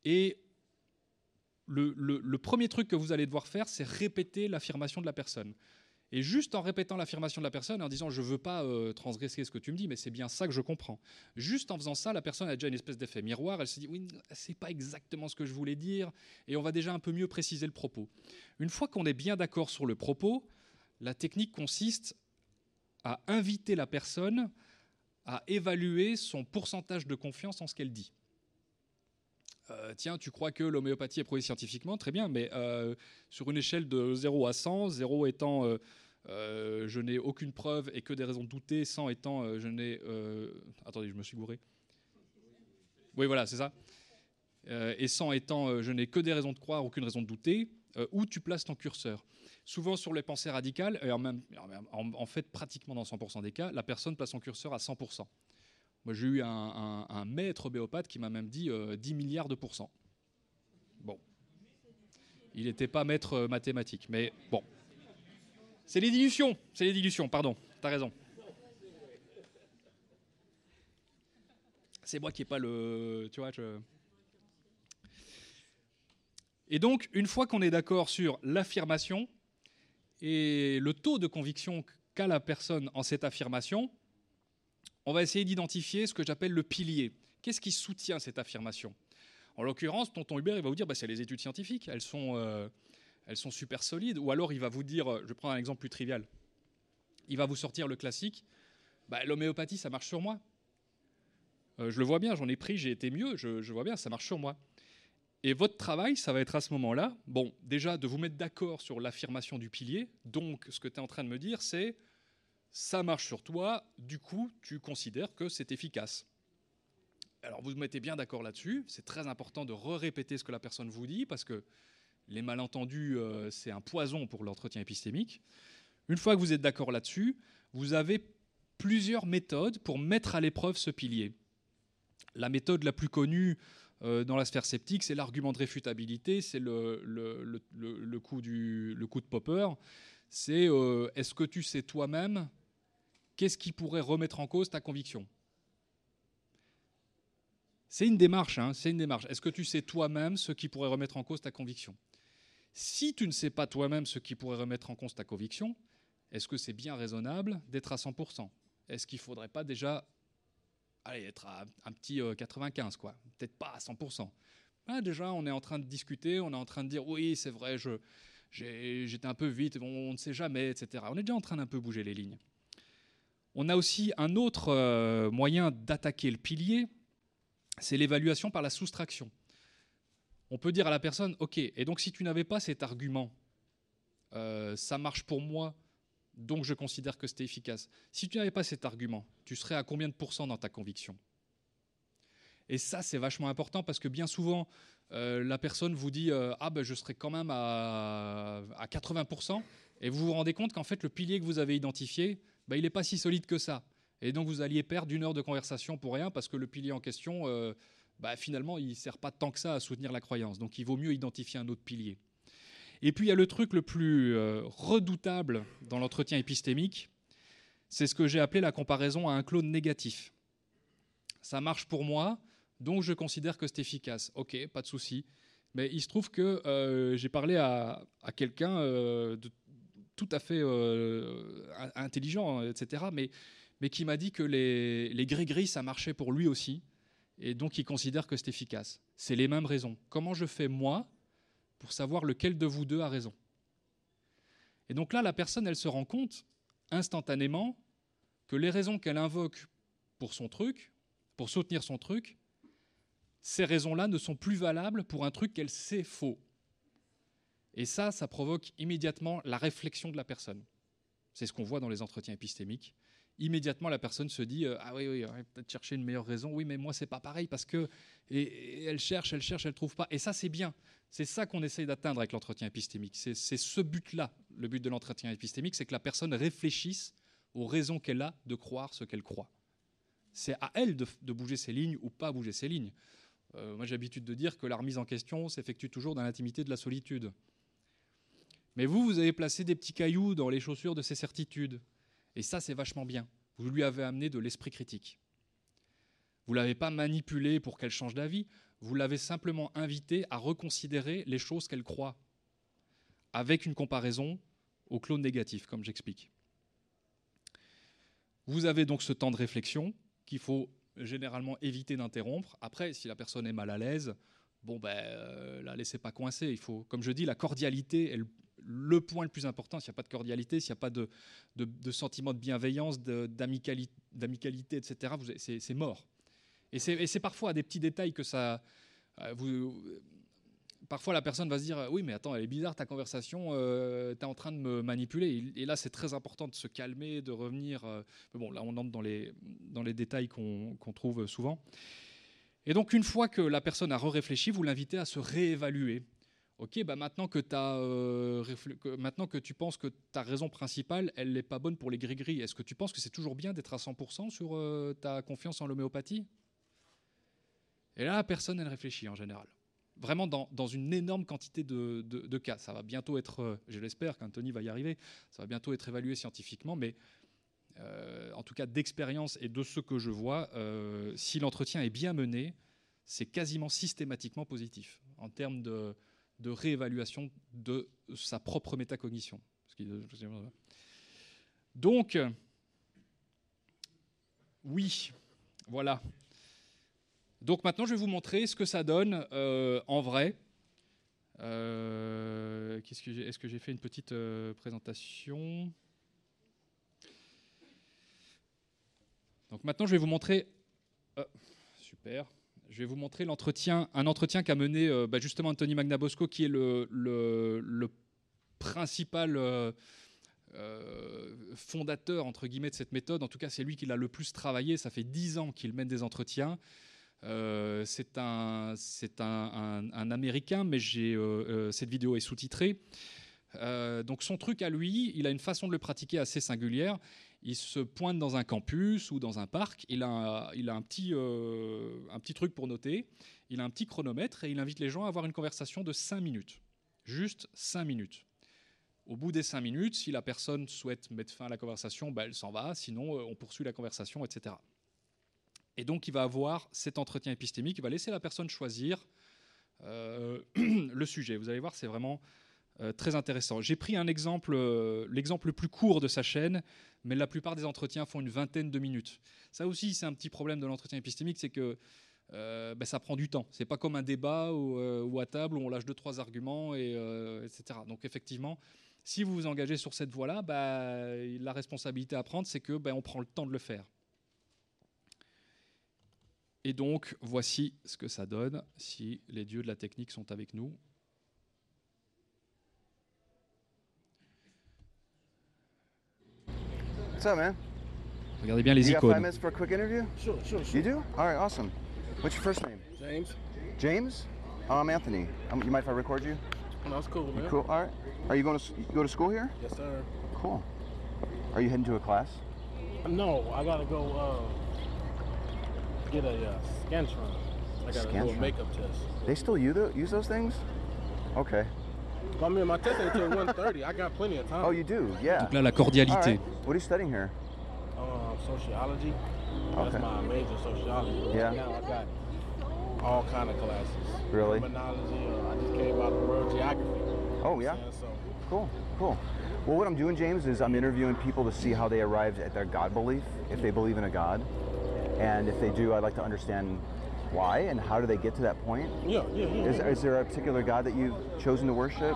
et le, premier truc que vous allez devoir faire, c'est répéter l'affirmation de la personne. Et juste en répétant l'affirmation de la personne, en disant je ne veux pas euh, transgresser ce que tu me dis, mais c'est bien ça que je comprends. Juste en faisant ça, la personne a déjà une espèce d'effet miroir. Elle se dit oui, c'est pas exactement ce que je voulais dire, et on va déjà un peu mieux préciser le propos. Une fois qu'on est bien d'accord sur le propos, la technique consiste à inviter la personne à évaluer son pourcentage de confiance en ce qu'elle dit. Euh, tiens, tu crois que l'homéopathie est prouvée scientifiquement? Très bien, mais euh, sur une échelle de 0 à 100, 0 étant euh, je n'ai aucune preuve et que des raisons de douter, 100 étant je n'ai... attendez, je me suis gouré. Oui, voilà, c'est ça. et 100 étant je n'ai que des raisons de croire, aucune raison de douter, où tu places ton curseur? Souvent sur les pensées radicales, et en, fait pratiquement dans 100% des cas, la personne place son curseur à 100%. Moi j'ai eu un, maître béopathe qui m'a même dit 10 euh, milliards de pourcents. Bon. Il n'était pas maître euh, mathématique, mais bon. C'est les dilutions, c'est les dilutions, pardon, t'as raison. C'est moi qui n'ai pas le... Tu vois, je... Et donc, une fois qu'on est d'accord sur l'affirmation, et le taux de conviction qu'a la personne en cette affirmation, on va essayer d'identifier ce que j'appelle le pilier. Qu'est-ce qui soutient cette affirmation? En l'occurrence, tonton Hubert, il va vous dire, bah, c'est les études scientifiques, elles sont, euh, elles sont super solides. Ou alors, il va vous dire, je prends un exemple plus trivial, il va vous sortir le classique, bah, l'homéopathie, ça marche sur moi. Euh, je le vois bien, j'en ai pris, j'ai été mieux, je, je vois bien, ça marche sur moi. Et votre travail, ça va être à ce moment-là, bon, déjà de vous mettre d'accord sur l'affirmation du pilier. Donc, ce que tu es en train de me dire, c'est ça marche sur toi, du coup, tu considères que c'est efficace. Alors, vous mettez bien d'accord là-dessus. C'est très important de re-répéter ce que la personne vous dit, parce que les malentendus, euh, c'est un poison pour l'entretien épistémique. Une fois que vous êtes d'accord là-dessus, vous avez plusieurs méthodes pour mettre à l'épreuve ce pilier. La méthode la plus connue euh, dans la sphère sceptique, c'est l'argument de réfutabilité, c'est le coup de Popper. C'est euh, est-ce que tu sais toi-même qu'est-ce qui pourrait remettre en cause ta conviction? C'est une démarche, hein, c'est une démarche. Est-ce que tu sais toi-même ce qui pourrait remettre en cause ta conviction? Si tu ne sais pas toi-même ce qui pourrait remettre en cause ta conviction, est-ce que c'est bien raisonnable d'être à 100% Est-ce qu'il ne faudrait pas déjà être à un petit 95, euh, quoi? Peut-être pas à 100%. Ah, déjà, on est en train de discuter, on est en train de dire oui, c'est vrai, j'étais un peu vite, on, ne sait jamais, etc. On est déjà en train d'un peu bouger les lignes. On a aussi un autre euh, moyen d'attaquer le pilier, c'est l'évaluation par la soustraction. On peut dire à la personne, ok, et donc si tu n'avais pas cet argument, euh, ça marche pour moi, donc je considère que c'était efficace. Si tu n'avais pas cet argument, tu serais à combien de pourcents dans ta conviction? Et ça, c'est vachement important parce que bien souvent, euh, la personne vous dit Ah ben je serais quand même à, à 80%, et vous vous rendez compte qu'en fait, le pilier que vous avez identifié, bah, il n'est pas si solide que ça. Et donc vous alliez perdre une heure de conversation pour rien parce que le pilier en question, euh, bah, finalement, il ne sert pas tant que ça à soutenir la croyance. Donc il vaut mieux identifier un autre pilier. Et puis il y a le truc le plus euh, redoutable dans l'entretien épistémique, c'est ce que j'ai appelé la comparaison à un clone négatif. Ça marche pour moi, donc je considère que c'est efficace. Ok, pas de souci. Mais il se trouve que euh, j'ai parlé à, quelqu'un de tout à fait euh, intelligent, etc., mais, mais qui m'a dit que les, les gris-gris, ça marchait pour lui aussi, et donc il considère que c'est efficace. C'est les mêmes raisons. Comment je fais moi pour savoir lequel de vous deux a raison? Et donc là, la personne, elle se rend compte instantanément que les raisons qu'elle invoque pour son truc, pour soutenir son truc, ces raisons-là ne sont plus valables pour un truc qu'elle sait faux. Et ça, ça provoque immédiatement la réflexion de la personne. C'est ce qu'on voit dans les entretiens épistémiques. Immédiatement, la personne se dit euh, Ah oui, oui, peut-être chercher une meilleure raison. Oui, mais moi, c'est pas pareil parce que. Et, elle cherche, elle cherche, elle trouve pas. Et ça, c'est bien. C'est ça qu'on essaye d'atteindre avec l'entretien épistémique. C'est ce but-là, le but de l'entretien épistémique, c'est que la personne réfléchisse aux raisons qu'elle a de croire ce qu'elle croit. C'est à elle de, bouger ses lignes ou pas bouger ses lignes. Euh, moi, j'ai l'habitude de dire que la remise en question s'effectue toujours dans l'intimité de la solitude. Mais vous, vous avez placé des petits cailloux dans les chaussures de ses certitudes. Et ça, c'est vachement bien. Vous lui avez amené de l'esprit critique. Vous ne l'avez pas manipulé pour qu'elle change d'avis, vous l'avez simplement invité à reconsidérer les choses qu'elle croit, avec une comparaison au clone négatif, comme j'explique. Vous avez donc ce temps de réflexion qu'il faut généralement éviter d'interrompre. Après, si la personne est mal à l'aise, bon ben, euh, la laissez pas coincer. Il faut, comme je dis, la cordialité est le point le plus important, s'il n'y a pas de cordialité, s'il n'y a pas de, sentiment de bienveillance, d'amicalité, etc., c'est mort. Et c'est parfois à des petits détails que ça... Euh, vous, parfois la personne va se dire oui mais attends elle est bizarre ta conversation euh, tu es en train de me manipuler et, là c'est très important de se calmer de revenir euh, bon là on entre dans les, dans les détails qu'on trouve souvent et donc une fois que la personne a réfléchi vous l'invitez à se réévaluer Ok, bah maintenant, que as, euh, maintenant que tu penses que ta raison principale, elle n'est pas bonne pour les gris-gris, est-ce que tu penses que c'est toujours bien d'être à 100% sur euh, ta confiance en l'homéopathie? Et là, personne, elle réfléchit en général. Vraiment dans, une énorme quantité de, de, cas. Ça va bientôt être, euh, je l'espère qu'Anthony va y arriver, ça va bientôt être évalué scientifiquement, mais en tout cas d'expérience et de ce que je vois, si l'entretien est bien mené, c'est quasiment systématiquement positif en termes de de réévaluation de sa propre métacognition. Donc, oui, voilà. Donc maintenant, je vais vous montrer ce que ça donne euh, en vrai. Euh, est-ce que j'ai fait une petite euh, présentation? Donc maintenant, je vais vous montrer. super. Je vais vous montrer un entretien qu'a mené euh, bah, justement Anthony Magnabosco, qui est le, principal euh, euh, fondateur entre guillemets de cette méthode. En tout cas, c'est lui qui l'a le plus travaillé. Ça fait dix ans qu'il mène des entretiens. C'est un, Américain, mais cette vidéo est sous-titrée. Donc son truc à lui, il a une façon de le pratiquer assez singulière. Il se pointe dans un campus ou dans un parc. Il a, euh, un petit truc pour noter. Il a un petit chronomètre et il invite les gens à avoir une conversation de 5 minutes. Juste 5 minutes. Au bout des 5 minutes, si la personne souhaite mettre fin à la conversation, bah, elle s'en va. Sinon, euh, on poursuit la conversation, etc. Et donc, il va avoir cet entretien épistémique. Il va laisser la personne choisir euh, le sujet. Vous allez voir, c'est vraiment euh, très intéressant. J'ai pris un exemple, euh, l'exemple le plus court de sa chaîne, mais la plupart des entretiens font une vingtaine de minutes. Ça aussi, c'est un petit problème de l'entretien épistémique, c'est que euh, ben, ça prend du temps. C'est pas comme un débat ou, à table où on lâche deux trois arguments et etc. Donc effectivement, si vous vous engagez sur cette voie-là, bah, la responsabilité à prendre, c'est que ben, on prend le temps de le faire. Et donc, voici ce que ça donne si les dieux de la technique sont avec nous.
What's up, man?
Regardez bien les
You got five
icônes.
minutes for a quick interview?
Sure, sure, sure.
You do? All right, awesome. What's your first name?
James?
James? Oh, I'm Anthony. Um, you mind if I record you?
No, that's cool, man.
Cool. All right. Are you going to you go to school here?
Yes, sir.
Cool. Are you heading to a class?
No, I gotta go uh, get a uh, Scantron. I gotta do a
Scantron?
makeup test.
They still use those things? Okay. Oh, you do? Yeah.
Donc là, la
All
cordialité.
right. What are you studying here?
Um, sociology.
Okay.
That's my major, sociology.
Yeah.
Right now I got all kind of classes.
Really?
Criminology. Uh, I just came out of world geography.
Oh, yeah.
So,
Cool, cool. Well, what I'm doing, James, is I'm interviewing people to see how they arrived at their God belief, if they believe in a God. And if they do, I'd like to understand why and how do they get to that point.
yeah, yeah, yeah.
Is, is there a particular God that you've chosen to worship?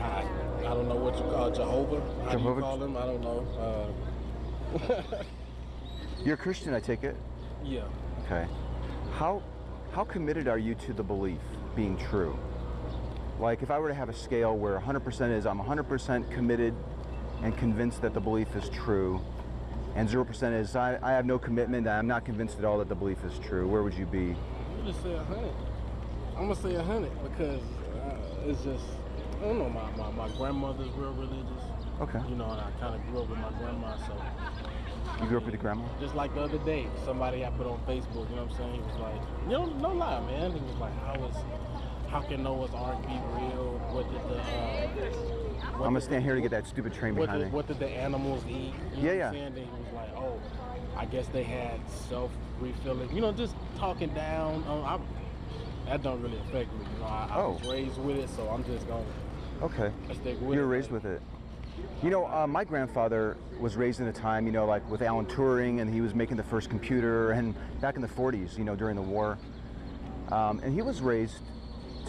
I, I don't know what you call Jehovah. How do you call them? I don't know. Uh,
You're a Christian, I take it.
yeah.
Okay. How how committed are you to the belief being true? Like if I were to have a scale where 100% is I'm 100% committed and convinced that the belief is true, and 0% is I, I have no commitment, I'm not convinced at all that the belief is true, where would you be?
I'm going to say a hundred. I'm gonna say a hundred because uh, it's just I don't know. My, my, my grandmother's real religious.
Okay.
You know, and I kind of grew up with my grandma, so
You grew up with your grandma?
just like the other day, somebody I put on Facebook. You know what I'm saying? He was like, you know, no lie, man. He was like, how was how can Noah's Ark be real? What did the uh,
I'm gonna stand here to get that stupid train
what
behind
did,
me.
what did the animals eat? You know
Yeah, yeah.
Then he was like, oh, I guess they had self refilling. You know, just talking down. Um, I, that don't really affect me. You know, I, I was
Oh.
raised with it, so I'm just gonna
Okay.
stick with
You were raised with it. You know, uh, my grandfather was raised in a time, you know, like with Alan Turing, and he was making the first computer, and back in the 40s, you know, during the war. Um, and he was raised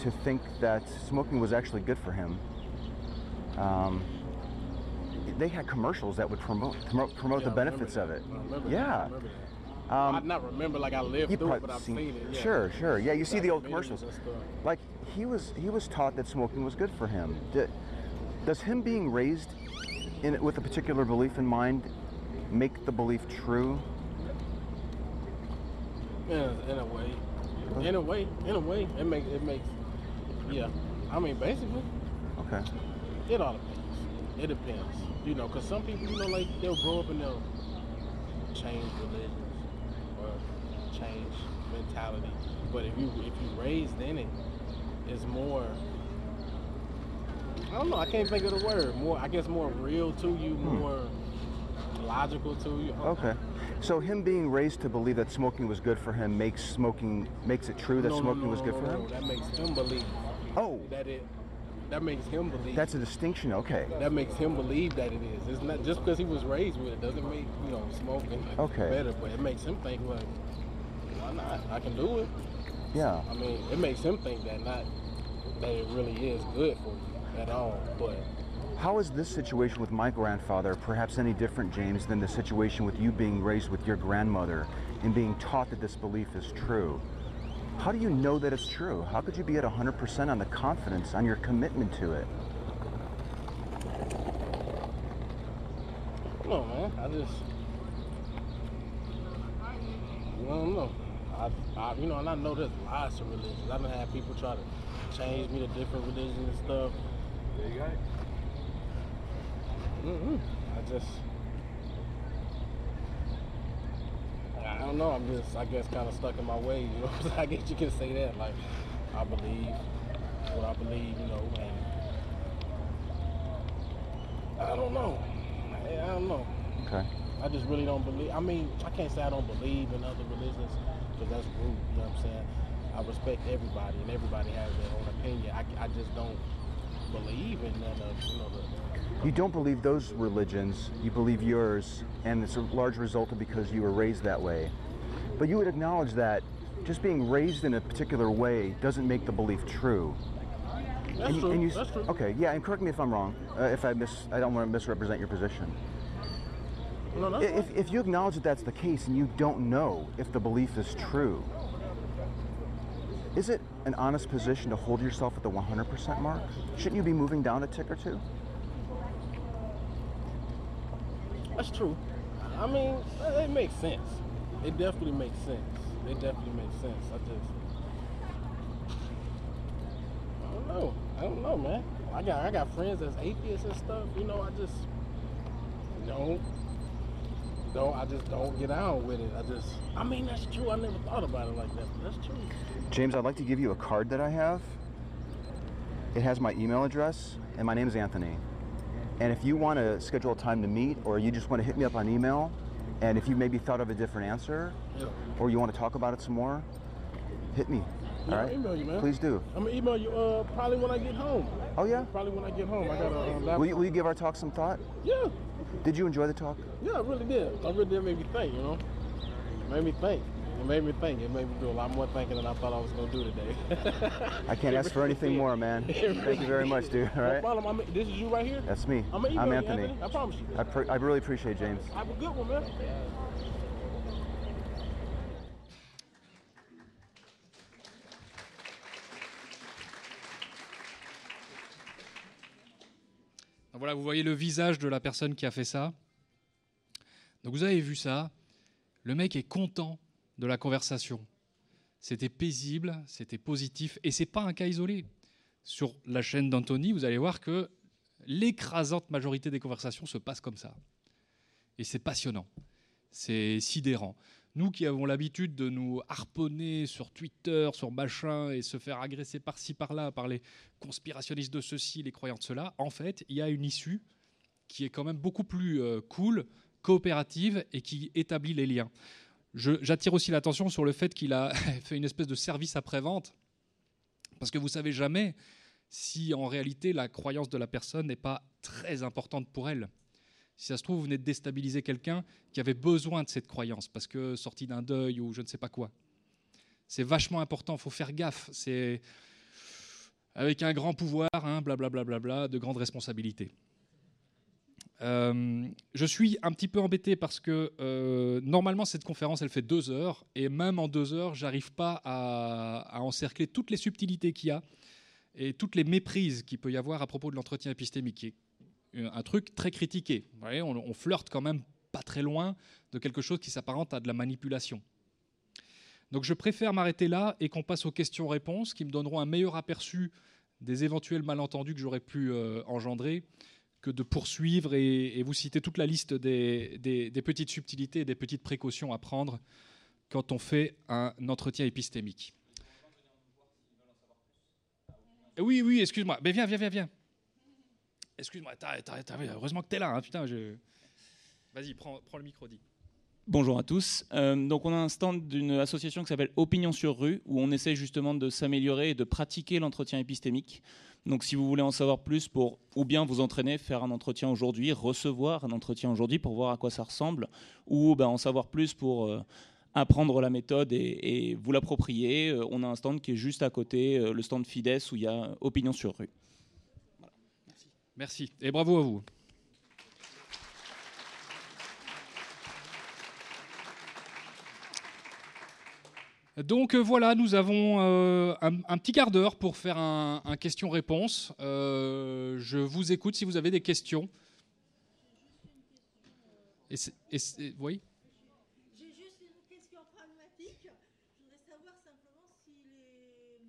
to think that smoking was actually good for him. Um, they had commercials that would promote promote, promote
Yeah,
the benefits of it. Yeah.
that.
Um,
I not remember like I lived through it, but I've
seen-
seen, it. Yeah.
Sure, sure. Yeah, you see the old commercials. Like he was he was taught that smoking was good for him. D- Does him being raised in with a particular belief in mind make the belief true?
Yeah, in a way. In a way, in a way, it makes it makes. Yeah, I mean, basically,
Okay.
It all depends. It depends, you know, because some people, you know, like they'll grow up and they'll change religions or change mentality. But if you if you raised in it, it's more. I don't know. I can't think of the word. More, I guess, more real to you, hmm. more logical to you.
Okay. So him being raised to believe that smoking was good for him makes smoking makes it true that
No, no,
smoking
no,
was good
no,
for
no.
him?
That makes him believe
Oh,
that it. That makes him believe.
that's a distinction. Okay.
that makes him believe that it is. It's not just because he was raised with it doesn't make you know smoking
Okay.
better, but it makes him think like, why not? I can do it.
Yeah.
I mean, it makes him think that not that it really is good for you at all. But
How is this situation with my grandfather perhaps any different, James, than the situation with you being raised with your grandmother and being taught that this belief is true? How do you know that it's true? How could you be at 100% on the confidence, on your commitment to it?
No, man. I just, I don't know. I, I, you know, and I know there's lots of religions. I done had people try to change me to different religions and stuff.
There you got it.
Mm-hmm. I just, I don't know. I'm just, I guess, kind of stuck in my ways. You know, I guess you can say that. Like, I believe what I believe. You know, and I don't know. I, I don't know.
Okay.
I just really don't believe. I mean, I can't say I don't believe in other religions because that's rude. You know what I'm saying? I respect everybody, and everybody has their own opinion. I, I just don't believe in none of you know the.
You don't believe those religions, you believe yours, and it's a large result of because you were raised that way. But you would acknowledge that just being raised in a particular way doesn't make the belief true.
That's
and
true.
and you-
that's true.
Okay, yeah, and correct me if I'm wrong. Uh, if I miss, I don't want to misrepresent your position.
No,
If, if you acknowledge that that's the case and you don't know if the belief is true, is it an honest position to hold yourself at the 100% mark? Shouldn't you be moving down a tick or two?
That's true. I mean, it makes sense. It definitely makes sense. It definitely makes sense. I just, I don't know. I don't know, man. I got I got friends that's atheists and stuff. You know, I just don't don't. I just don't get on with it. I just. I mean, that's true. I never thought about it like that. But that's true.
James, I'd like to give you a card that I have. It has my email address, and my name is Anthony. And if you want to schedule a time to meet, or you just want to hit me up on email, and if you maybe thought of a different answer,
Yeah.
or you want to talk about it some more, hit me.
Yeah,
All
I'll email you, man.
Please do.
I'm gonna email you uh, probably when I get home.
Oh, yeah?
Probably when I get home. I got a laptop.
Will you, will you give our talk some thought?
Yeah.
Did you enjoy the talk?
Yeah, I really did. I really did make me think, you know. Made me think. It made me think. It made me do a lot more thinking than I thought I was gonna do today.
I can't ask for anything more, man. Thank you very much, dude. All right.
No problem. I'm, this is you right here.
That's me.
I'm
I'm
you,
Anthony.
Anthony. I promise you.
I, pre- I really appreciate James.
Have a good one, man.
Donc Voilà, vous voyez le visage de la personne qui a fait ça. Donc vous avez vu ça. Le mec est content de la conversation. C'était paisible, c'était positif, et c'est pas un cas isolé. Sur la chaîne d'Anthony, vous allez voir que l'écrasante majorité des conversations se passent comme ça. Et c'est passionnant, c'est sidérant. Nous qui avons l'habitude de nous harponner sur Twitter, sur machin, et se faire agresser par-ci par-là par les conspirationnistes de ceci, les croyants de cela, en fait, il y a une issue qui est quand même beaucoup plus euh, cool, coopérative et qui établit les liens. J'attire aussi l'attention sur le fait qu'il a fait une espèce de service après-vente, parce que vous savez jamais si en réalité la croyance de la personne n'est pas très importante pour elle. Si ça se trouve, vous venez de déstabiliser quelqu'un qui avait besoin de cette croyance, parce que sorti d'un deuil ou je ne sais pas quoi. C'est vachement important, il faut faire gaffe. C'est avec un grand pouvoir, hein, blablabla, bla, bla, bla, de grandes responsabilités. Euh, je suis un petit peu embêté parce que euh, normalement cette conférence elle fait deux heures et même en deux heures j'arrive pas à, encercler toutes les subtilités qu'il y a et toutes les méprises qu'il peut y avoir à propos de l'entretien épistémique un truc très critiqué. On, flirte quand même pas très loin de quelque chose qui s'apparente à de la manipulation. Donc je préfère m'arrêter là et qu'on passe aux questions-réponses qui me donneront un meilleur aperçu des éventuels malentendus que j'aurais pu euh, engendrer que de poursuivre et, vous citer toute la liste des, des- des petites subtilités et des petites précautions à prendre quand on fait un entretien épistémique. Oui, oui, excuse-moi. Mais viens, viens, viens, viens. Excuse-moi, t'as- t'as- t'as- heureusement que t'es là. hein, putain, je... Vas-y, prends, prends le micro, dis.
Bonjour à tous. Euh, donc on a un stand d'une association qui s'appelle Opinion sur rue où on essaie justement de s'améliorer et de pratiquer l'entretien épistémique. Donc si vous voulez en savoir plus pour ou bien vous entraîner, faire un entretien aujourd'hui, recevoir un entretien aujourd'hui pour voir à quoi ça ressemble, ou ben, en savoir plus pour euh, apprendre la méthode et, et vous l'approprier, euh, on a un stand qui est juste à côté, euh, le stand Fides où il y a Opinion sur rue.
Merci et bravo à vous. Donc euh, voilà, nous avons euh, un, petit quart d'heure pour faire un, question-réponse. Euh, je vous écoute si vous avez des questions.
Oui J'ai juste une question pragmatique. Je voudrais savoir simplement si les,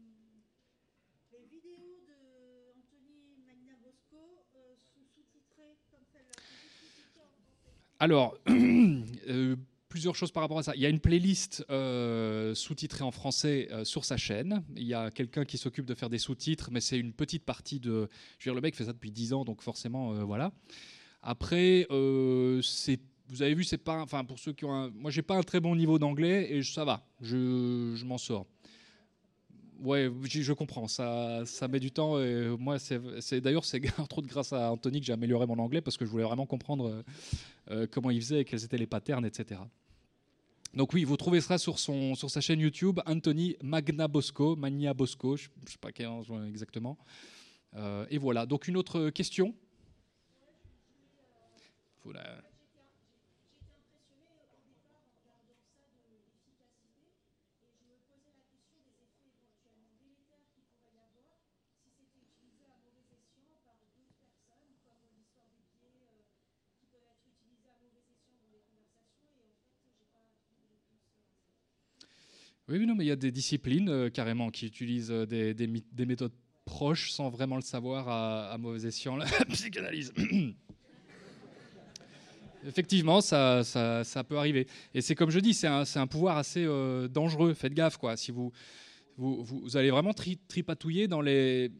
les vidéos d'Anthony Magna Bosco sont sous-titrées comme celle-là.
Alors, plusieurs choses par rapport à ça. Il y a une playlist euh, sous-titrée en français euh, sur sa chaîne. Il y a quelqu'un qui s'occupe de faire des sous-titres, mais c'est une petite partie de. Je veux dire, le mec fait ça depuis 10 ans, donc forcément, euh, voilà. Après. Vous avez vu, c'est pas. Enfin, pour ceux qui ont. Un, moi, j'ai pas un très bon niveau d'anglais et ça va. Je m'en sors. Ouais, je, comprends. Ça, ça met du temps. Et moi, c'est d'ailleurs, c'est trop de grâce à Anthony que j'ai amélioré mon anglais parce que je voulais vraiment comprendre comment il faisait, quels étaient les patterns, etc. Donc oui, vous trouvez ça sur, son, sur sa chaîne YouTube, Anthony Magna Bosco, Magna Bosco, je ne sais pas quel exactement. Euh, et voilà, donc une autre question? Oui, mais il y a des disciplines euh, carrément qui utilisent euh, des, des, méthodes proches sans vraiment le savoir à, mauvais escient, la psychanalyse. Effectivement, ça, peut arriver. Et c'est comme je dis, c'est un, pouvoir assez euh, dangereux. Faites gaffe, quoi. Si vous, allez vraiment tripatouiller dans des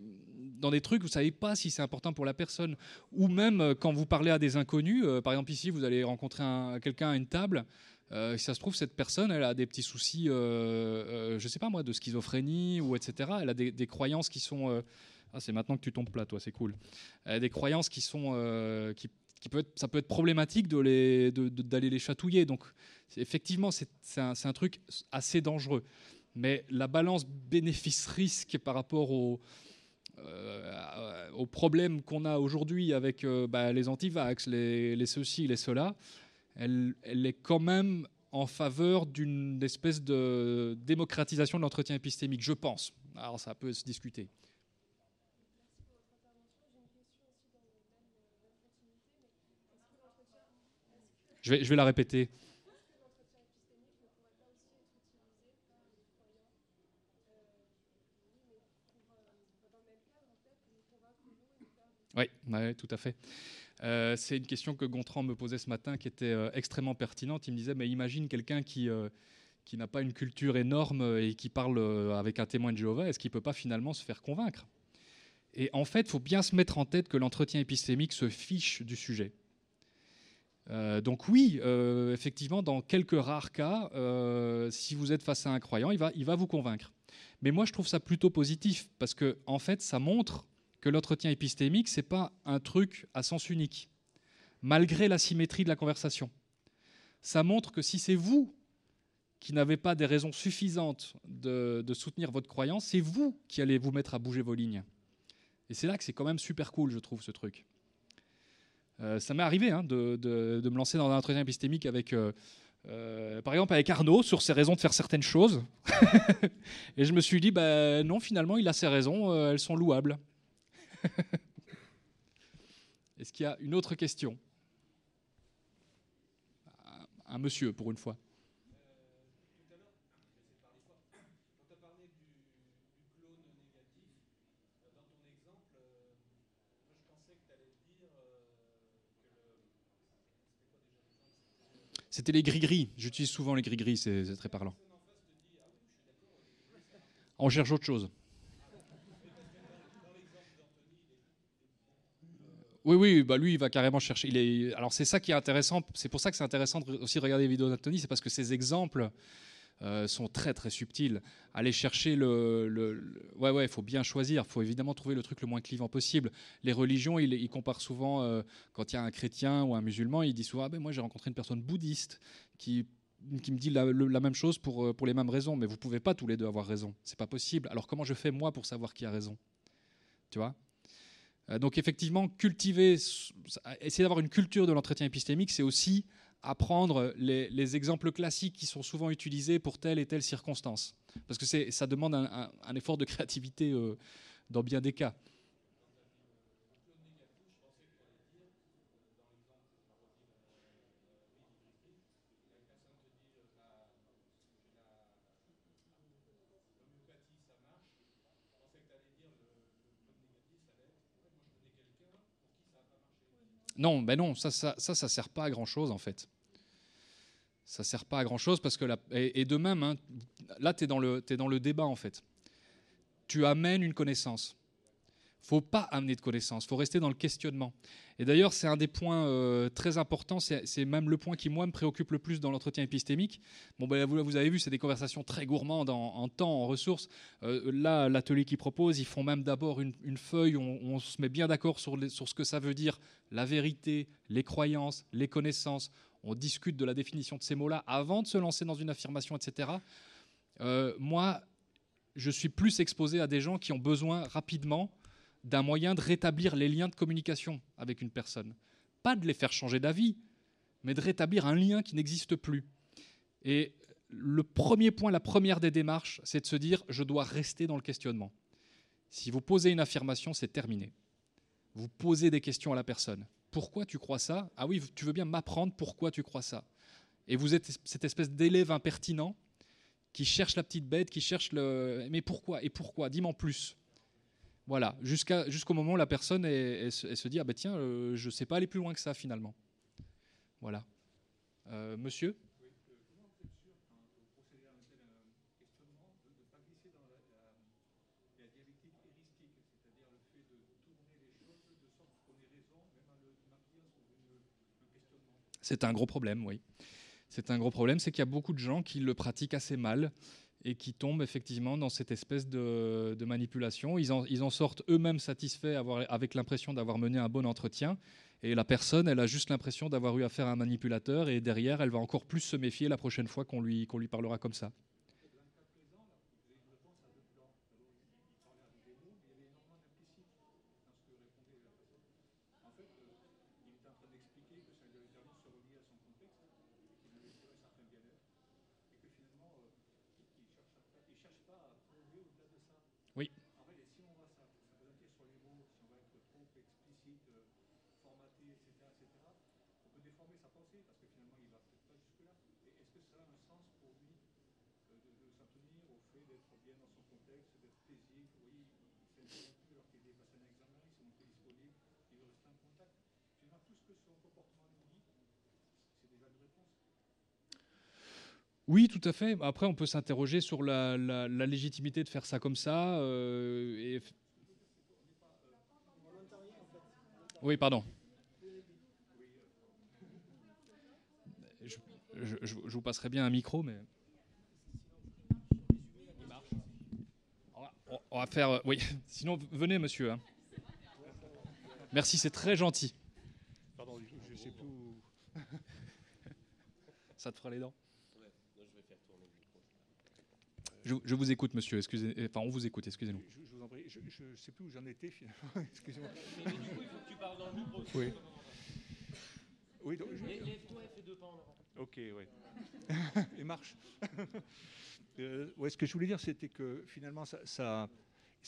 trucs, vous savez pas si c'est important pour la personne, ou même quand vous parlez à des inconnus. par exemple, ici, vous allez rencontrer quelqu'un à une table. Euh, si ça se trouve, cette personne, elle a des petits soucis, euh, euh, je sais pas moi, de schizophrénie ou etc. Elle a des, croyances qui sont. ah, c'est maintenant que tu tombes plat, toi, c'est cool. Elle a des croyances qui sont. qui, peut être, ça peut être problématique d'aller les, chatouiller. Donc, effectivement, c'est un, truc assez dangereux. Mais la balance bénéfice-risque par rapport au, aux problèmes qu'on a aujourd'hui avec bah, les antivax, les, les ceci, les cela, elle, est quand même en faveur d'une espèce de démocratisation de l'entretien épistémique, je pense. Alors ça peut se discuter. Je vais, la répéter. Oui, tout à fait. Euh, c'est une question que Gontran me posait ce matin qui était euh, extrêmement pertinente. Il me disait, mais imagine quelqu'un qui, euh, qui n'a pas une culture énorme et qui parle avec un témoin de Jéhovah, est-ce qu'il ne peut pas finalement se faire convaincre? Et en fait, il faut bien se mettre en tête que l'entretien épistémique se fiche du sujet. donc oui, effectivement, dans quelques rares cas, si vous êtes face à un croyant, il va, il va vous convaincre. Mais moi, je trouve ça plutôt positif parce que en fait, ça montre que l'entretien épistémique, ce n'est pas un truc à sens unique, malgré la symétrie de la conversation. Ça montre que si c'est vous qui n'avez pas des raisons suffisantes de, soutenir votre croyance, c'est vous qui allez vous mettre à bouger vos lignes. Et c'est là que c'est quand même super cool, je trouve, ce truc. Euh, ça m'est arrivé hein, de, me lancer dans un entretien épistémique avec, euh, euh, par exemple, avec Arnaud sur ses raisons de faire certaines choses. et je me suis dit, bah, non, finalement, il a ses raisons, elles sont louables. Est-ce qu'il y a une autre question? Un monsieur, pour une fois. C'était les gris-gris. J'utilise souvent les gris-gris, c'est très parlant. On cherche autre chose. Oui, oui, bah lui, il va carrément chercher. Il est... Alors c'est ça qui est intéressant. C'est pour ça que c'est intéressant aussi de regarder les vidéos d'Anthony, c'est parce que ces exemples euh, sont très très subtils. Aller chercher le, ouais ouais, il faut bien choisir. Il faut évidemment trouver le truc le moins clivant possible. Les religions, il, il compare souvent euh, quand il y a un chrétien ou un musulman, il dit souvent ah ben moi j'ai rencontré une personne bouddhiste qui qui me dit la, la, même chose pour, euh, pour les mêmes raisons, mais vous pouvez pas tous les deux avoir raison. C'est pas possible. Alors comment je fais moi pour savoir qui a raison? Tu vois? Donc effectivement, cultiver, essayer d'avoir une culture de l'entretien épistémique, c'est aussi apprendre les, les exemples classiques qui sont souvent utilisés pour telle et telle circonstance. Parce que ça demande un effort de créativité euh, dans bien des cas. Non, ben non, ça, ça, ça, ça sert pas à grand chose en fait. Ça sert pas à grand chose parce que la, et, de même, hein, là, tu es, dans le débat en fait. Tu amènes une connaissance. Faut pas amener de connaissance, faut rester dans le questionnement. Et d'ailleurs, c'est un des points euh, très importants, c'est même le point qui, moi, me préoccupe le plus dans l'entretien épistémique. Bon, ben, vous, avez vu, c'est des conversations très gourmandes en, temps, en ressources. Euh, là, l'atelier qu'ils proposent, ils font même d'abord une, feuille on, on se met bien d'accord sur ce que ça veut dire, la vérité, les croyances, les connaissances. On discute de la définition de ces mots-là avant de se lancer dans une affirmation, etc. Euh, moi, je suis plus exposé à des gens qui ont besoin rapidement d'un moyen de rétablir les liens de communication avec une personne. Pas de les faire changer d'avis, mais de rétablir un lien qui n'existe plus. Et le premier point, la première des démarches, c'est de se dire je dois rester dans le questionnement. Si vous posez une affirmation, c'est terminé. Vous posez des questions à la personne. Pourquoi tu crois ça? Ah oui, tu veux bien m'apprendre pourquoi tu crois ça. Et vous êtes cette espèce d'élève impertinent qui cherche la petite bête, qui cherche le. Mais pourquoi? Et pourquoi? Dis-moi en plus. Voilà, jusqu'au moment où la personne se dit Ah ben tiens, euh, je ne sais pas aller plus loin que ça finalement. Voilà. Euh, monsieur? C'est un gros problème, oui. C'est un gros problème, c'est qu'il y a beaucoup de gens qui le pratiquent assez mal et qui tombent effectivement dans cette espèce de, manipulation. Ils en, sortent eux-mêmes satisfaits avec l'impression d'avoir mené un bon entretien. Et la personne, elle a juste l'impression d'avoir eu affaire à un manipulateur et derrière, elle va encore plus se méfier la prochaine fois qu'on lui parlera comme ça. Oui. Oui, tout à fait. Après, on peut s'interroger sur la, légitimité de faire ça comme ça. euh. Oui, pardon. Je- je vous passerai bien un micro, mais. Il marche. On va, faire. euh, Oui, sinon, venez, monsieur. hein. Merci, c'est très gentil.
Pardon, je, je sais plus où.
Ça te fera les dents je, je vous écoute, monsieur. Excusez, enfin, on vous écoute. Excusez-nous.
Je, je vous en prie, je ne sais plus où j'en étais finalement. Excusez-moi. Oui. Oui, donc, je-
Lève-toi et fais deux pas en avant.
Ok, oui. Il marche. Euh, ouais, ce que je voulais dire, c'était que finalement, sa,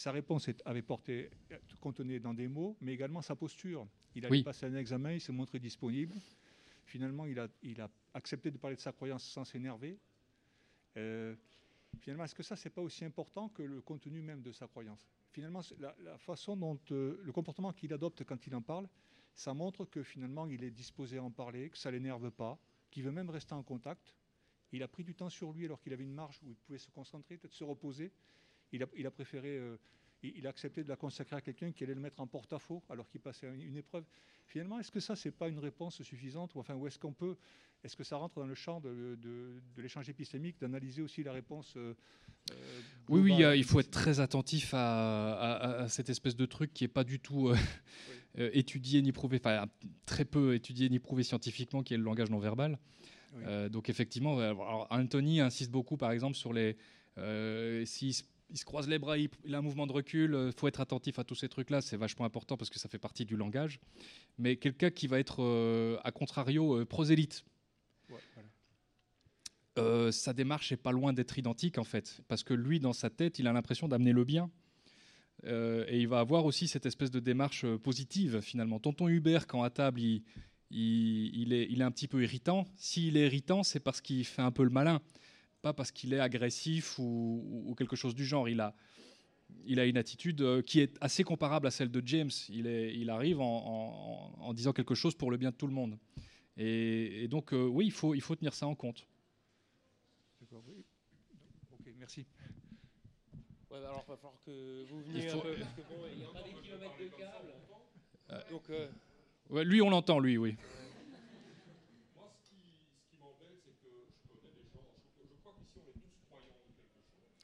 réponse est- avait porté, contenait dans des mots, mais également sa posture. Il avait
Oui.
passé un examen, il s'est montré disponible. Finalement, il a, il a accepté de parler de sa croyance sans s'énerver. Euh, finalement, est-ce que ça, c'est pas aussi important que le contenu même de sa croyance? Finalement, la façon dont euh, le comportement qu'il adopte quand il en parle, ça montre que finalement, il est disposé à en parler, que ça l'énerve pas, qu'il veut même rester en contact. Il a pris du temps sur lui alors qu'il avait une marge où il pouvait se concentrer, peut-être se reposer. Il a, il a préféré, euh, il, il a accepté de la consacrer à quelqu'un qui allait le mettre en porte-à-faux alors qu'il passait une, une épreuve. Finalement, est-ce que ça, c'est pas une réponse suffisante ou enfin, où est-ce qu'on peut, est-ce que ça rentre dans le champ de, de- de l'échange épistémique d'analyser aussi la réponse euh, euh,
Oui, oui, euh, il faut être très attentif à, à- à cette espèce de truc qui n'est pas du tout euh, étudié ni prouvé, enfin très peu étudié ni prouvé scientifiquement, qui est le langage non verbal.
Oui.
Donc effectivement, alors, Anthony insiste beaucoup, par exemple, sur les. S'il il se croise les bras, il, il a un mouvement de recul. Il faut être attentif à tous ces trucs-là, c'est vachement important parce que ça fait partie du langage. Mais quelqu'un qui va être, euh, à contrario, euh, prosélyte,
Ouais, voilà.
euh, sa démarche est pas loin d'être identique en fait, parce que lui, dans sa tête, il a l'impression d'amener le bien. Euh, et il va avoir aussi cette espèce de démarche euh, positive finalement. Tonton Hubert, quand à table, il, il- il est, il est un petit peu irritant. S'il est irritant, c'est parce qu'il fait un peu le malin, pas parce qu'il est agressif ou, ou- quelque chose du genre. Il a, il a une attitude euh, qui est assez comparable à celle de James. Il, est, il arrive en, en- en disant quelque chose pour le bien de tout le monde. Et, et donc, euh, oui, il faut, il faut tenir ça en compte.
D'accord, oui. Ok, merci.
Ouais, bah alors il va falloir que vous
Il
veniez
faut-
un peu, parce que bon, il n'y a pas des kilomètres de câble. Donc, euh,
Ouais, lui, on l'entend, lui, oui.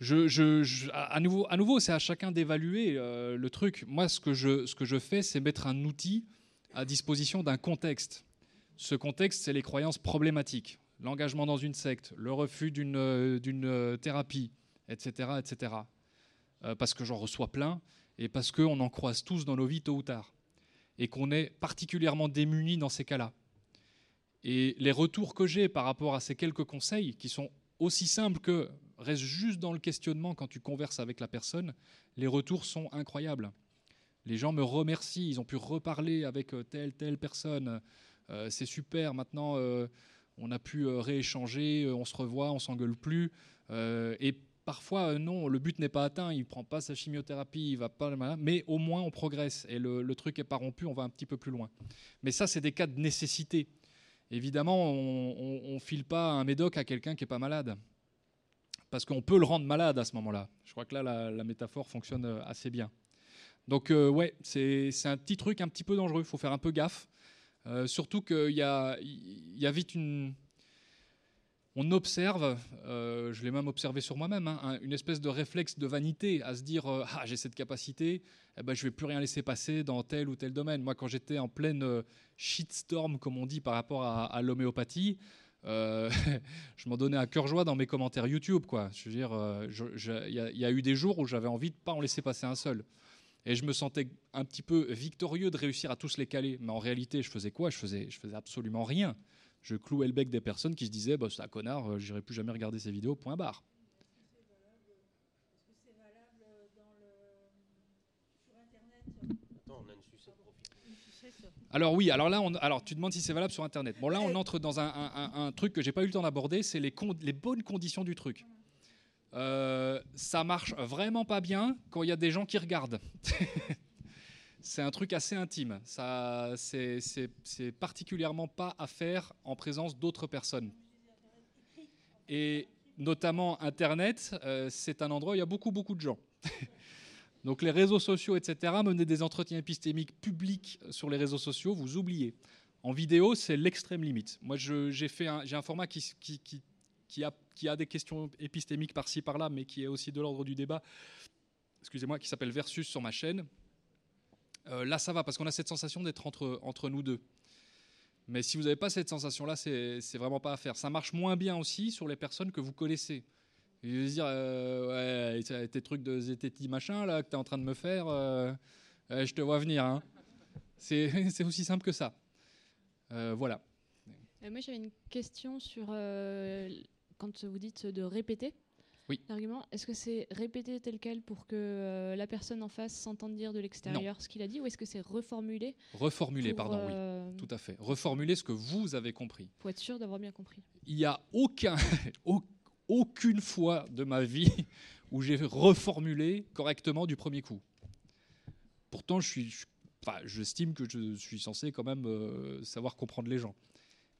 Je, à nouveau, c'est à chacun d'évaluer euh, le truc. Moi, ce que je, fais, c'est mettre un outil à disposition d'un contexte. Ce contexte, c'est les croyances problématiques, l'engagement dans une secte, le refus d'une euh, euh, thérapie, etc. etc. Parce que j'en reçois plein et parce qu'on en croise tous dans nos vies tôt ou tard. Et qu'on est particulièrement démunis dans ces cas-là. Et les retours que j'ai par rapport à ces quelques conseils, qui sont aussi simples que reste juste dans le questionnement quand tu converses avec la personne, les retours sont incroyables. Les gens me remercient, ils ont pu reparler avec euh, telle, telle personne. Euh, c'est super, maintenant euh, on a pu rééchanger, on se revoit, on s'engueule plus. Et parfois, non, le but n'est pas atteint, il prend pas sa chimiothérapie, il va pas, mais au moins on progresse et le, le truc est pas rompu, on va un petit peu plus loin. Mais ça, c'est des cas de nécessité. Évidemment, on ne file pas un médoc à quelqu'un qui n'est pas malade. Parce qu'on peut le rendre malade à ce moment-là. Je crois que là, la, métaphore fonctionne euh, assez bien. Donc, euh, ouais, c'est un petit truc un petit peu dangereux. Il faut faire un peu gaffe. Euh, surtout qu'il y a, vite une. On observe, euh, je l'ai même observé sur moi-même, hein, un- une espèce de réflexe de vanité à se dire Ah, j'ai cette capacité, eh ben, je vais plus rien laisser passer dans tel ou tel domaine. Moi, quand j'étais en pleine shitstorm, comme on dit, par rapport à l'homéopathie, euh, je m'en donnais à cœur joie dans mes commentaires YouTube. Quoi. Je veux dire, euh, je- je- il y, a- il y a eu des jours où j'avais envie de pas en laisser passer un seul. Et je me sentais un petit peu victorieux de réussir à tous les caler. Mais en réalité, je faisais quoi? Je faisais, je faisais absolument rien. Je clouais le bec des personnes qui se disaient bah, c'est un connard, euh, j'irai plus jamais regarder ses vidéos, point barre.
Est-ce que c'est valable dans le... sur Internet
attends, on a une sucette profite.
Une sucette
Alors oui, alors là, on, alors tu demandes si c'est valable sur Internet. Bon là, on entre dans un, un- un- un truc que j'ai pas eu le temps d'aborder, c'est les, bonnes conditions du truc. Euh, ça marche vraiment pas bien quand il y a des gens qui regardent. c'est un truc assez intime. Ça, c'est particulièrement pas à faire en présence d'autres personnes. Et notamment Internet, euh, c'est un endroit où il y a beaucoup beaucoup de gens. Donc les réseaux sociaux, etc., mener des entretiens épistémiques publics sur les réseaux sociaux, vous oubliez. En vidéo, c'est l'extrême limite. Moi, j'ai un, un format qui, a, des questions épistémiques par-ci, par-là, mais qui est aussi de l'ordre du débat, excusez-moi, qui s'appelle Versus sur ma chaîne. Euh, là, ça va, parce qu'on a cette sensation d'être entre, entre nous deux. Mais si vous n'avez pas cette sensation-là, c'est vraiment pas à faire. Ça marche moins bien aussi sur les personnes que vous connaissez. Je veux dire, euh, ouais, tes trucs de zététi machin là que tu es en train de me faire, euh, euh, je te vois venir. Hein. C'est aussi simple que ça. Euh, voilà.
Euh, moi, j'avais une question sur quand vous dites de répéter
Oui.
l'argument. Est-ce que c'est répéter tel quel pour que la personne en face s'entende dire de l'extérieur ce qu'il a dit, ou est-ce que c'est reformuler
Reformuler, pardon, oui. Tout à fait. Reformuler ce que vous avez compris.
pour être sûr d'avoir bien compris
Il n'y a aucun, au- aucune fois de ma vie où j'ai reformulé correctement du premier coup. Pourtant, je suis, j'estime que je suis censé quand même euh, savoir comprendre les gens.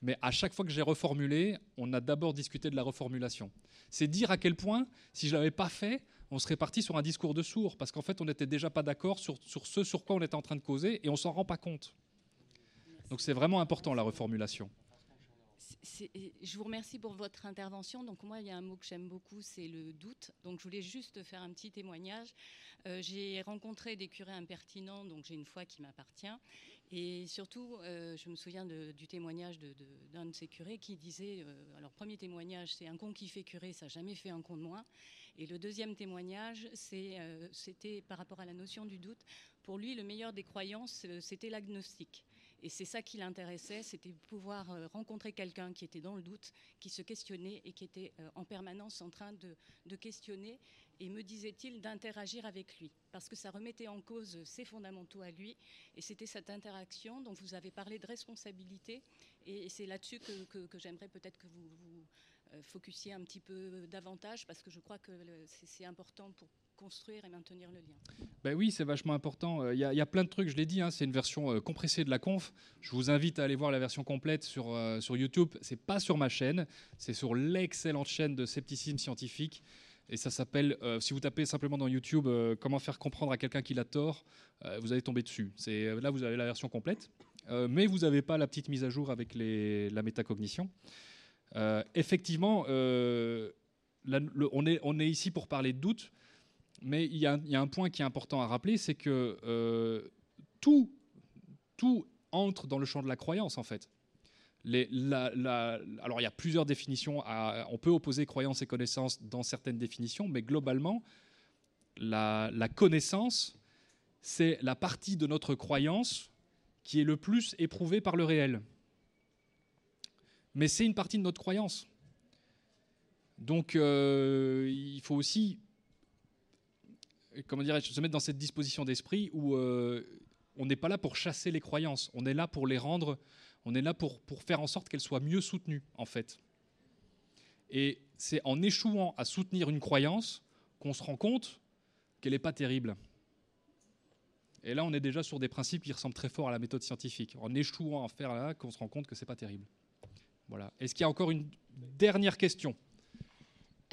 Mais à chaque fois que j'ai reformulé, on a d'abord discuté de la reformulation. C'est dire à quel point, si je ne l'avais pas fait, on serait parti sur un discours de sourd, parce qu'en fait, on n'était déjà pas d'accord sur, sur, ce sur quoi on était en train de causer, et on s'en rend pas compte. Donc c'est vraiment important, la reformulation.
Je vous remercie pour votre intervention. Donc moi, il y a un mot que j'aime beaucoup, c'est le doute. Donc je voulais juste faire un petit témoignage. Euh, j'ai rencontré des curés impertinents, donc j'ai une foi qui m'appartient. Et surtout, euh, je me souviens du témoignage d'un de, ces curés qui disait, euh, alors premier témoignage, c'est un con qui fait curé, ça n'a jamais fait un con de moins. Et le deuxième témoignage, c'était par rapport à la notion du doute. Pour lui, le meilleur des croyances, c'était l'agnostique. Et c'est ça qui l'intéressait, c'était pouvoir rencontrer quelqu'un qui était dans le doute, qui se questionnait et qui était en permanence en train de, questionner et me disait-il d'interagir avec lui, parce que ça remettait en cause ses fondamentaux à lui, et c'était cette interaction dont vous avez parlé de responsabilité, et c'est là-dessus que, j'aimerais peut-être que vous vous euh, focussiez un petit peu davantage, parce que je crois que c'est important pour construire et maintenir le lien.
Ben oui, c'est vachement important. Euh, il y, a plein de trucs, je l'ai dit, hein, c'est une version euh, compressée de la conf. Je vous invite à aller voir la version complète sur, sur YouTube. C'est pas sur ma chaîne, c'est sur l'excellente chaîne de Scepticisme Scientifique. Et ça s'appelle, euh, si vous tapez simplement dans YouTube euh, comment faire comprendre à quelqu'un qu'il a tort, euh, vous allez tomber dessus. C'est, là, vous avez la version complète, mais vous n'avez pas la petite mise à jour avec les, la métacognition. effectivement, on, est, on est ici pour parler de doute, mais il y, a, un point qui est important à rappeler, c'est que tout, tout entre dans le champ de la croyance, en fait alors il y a plusieurs définitions. on peut opposer croyance et connaissance dans certaines définitions, mais globalement, la, connaissance, c'est la partie de notre croyance qui est le plus éprouvée par le réel. Mais c'est une partie de notre croyance. Donc euh, il faut aussi, comment dirais-je, se mettre dans cette disposition d'esprit où euh, on n'est pas là pour chasser les croyances, on est là pour les rendre on est là pour, pour faire en sorte qu'elle soit mieux soutenue, en fait. Et c'est en échouant à soutenir une croyance qu'on se rend compte qu'elle n'est pas terrible. Et là, on est déjà sur des principes qui ressemblent très fort à la méthode scientifique. En échouant à faire là, qu'on se rend compte que c'est pas terrible. Voilà. Est-ce qu'il y a encore une dernière question?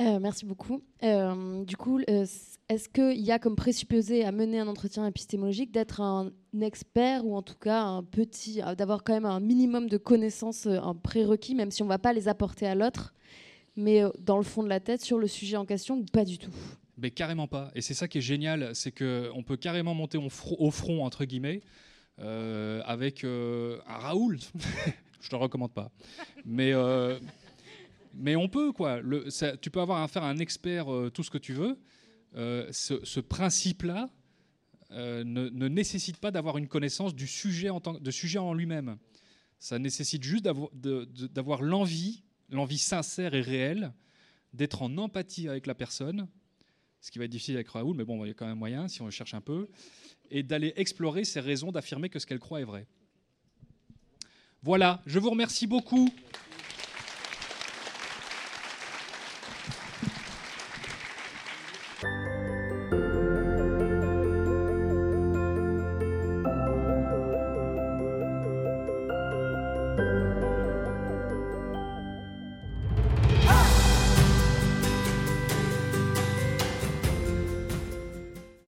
Euh, merci beaucoup. Euh, du coup, euh, est-ce qu'il y a comme présupposé à mener un entretien épistémologique d'être un expert ou en tout cas un petit, d'avoir quand même un minimum de connaissances, un prérequis, même si on ne va pas les apporter à l'autre, mais dans le fond de la tête sur le sujet en question pas du tout?
Mais carrément pas. Et c'est ça qui est génial, c'est qu'on peut carrément monter au front, entre guillemets, avec un Raoul. Je te recommande pas. Mais mais on peut, quoi. Tu peux avoir à un expert, euh, tout ce que tu veux. Euh, ce, principe-là euh, ne, nécessite pas d'avoir une connaissance du sujet en, tant, de sujet en lui-même. Ça nécessite juste d'avoir l'envie, l'envie sincère et réelle, d'être en empathie avec la personne, ce qui va être difficile avec Raoul, mais bon, il y a quand même moyen si on cherche un peu, et d'aller explorer ses raisons d'affirmer que ce qu'elle croit est vrai. Voilà, je vous remercie beaucoup.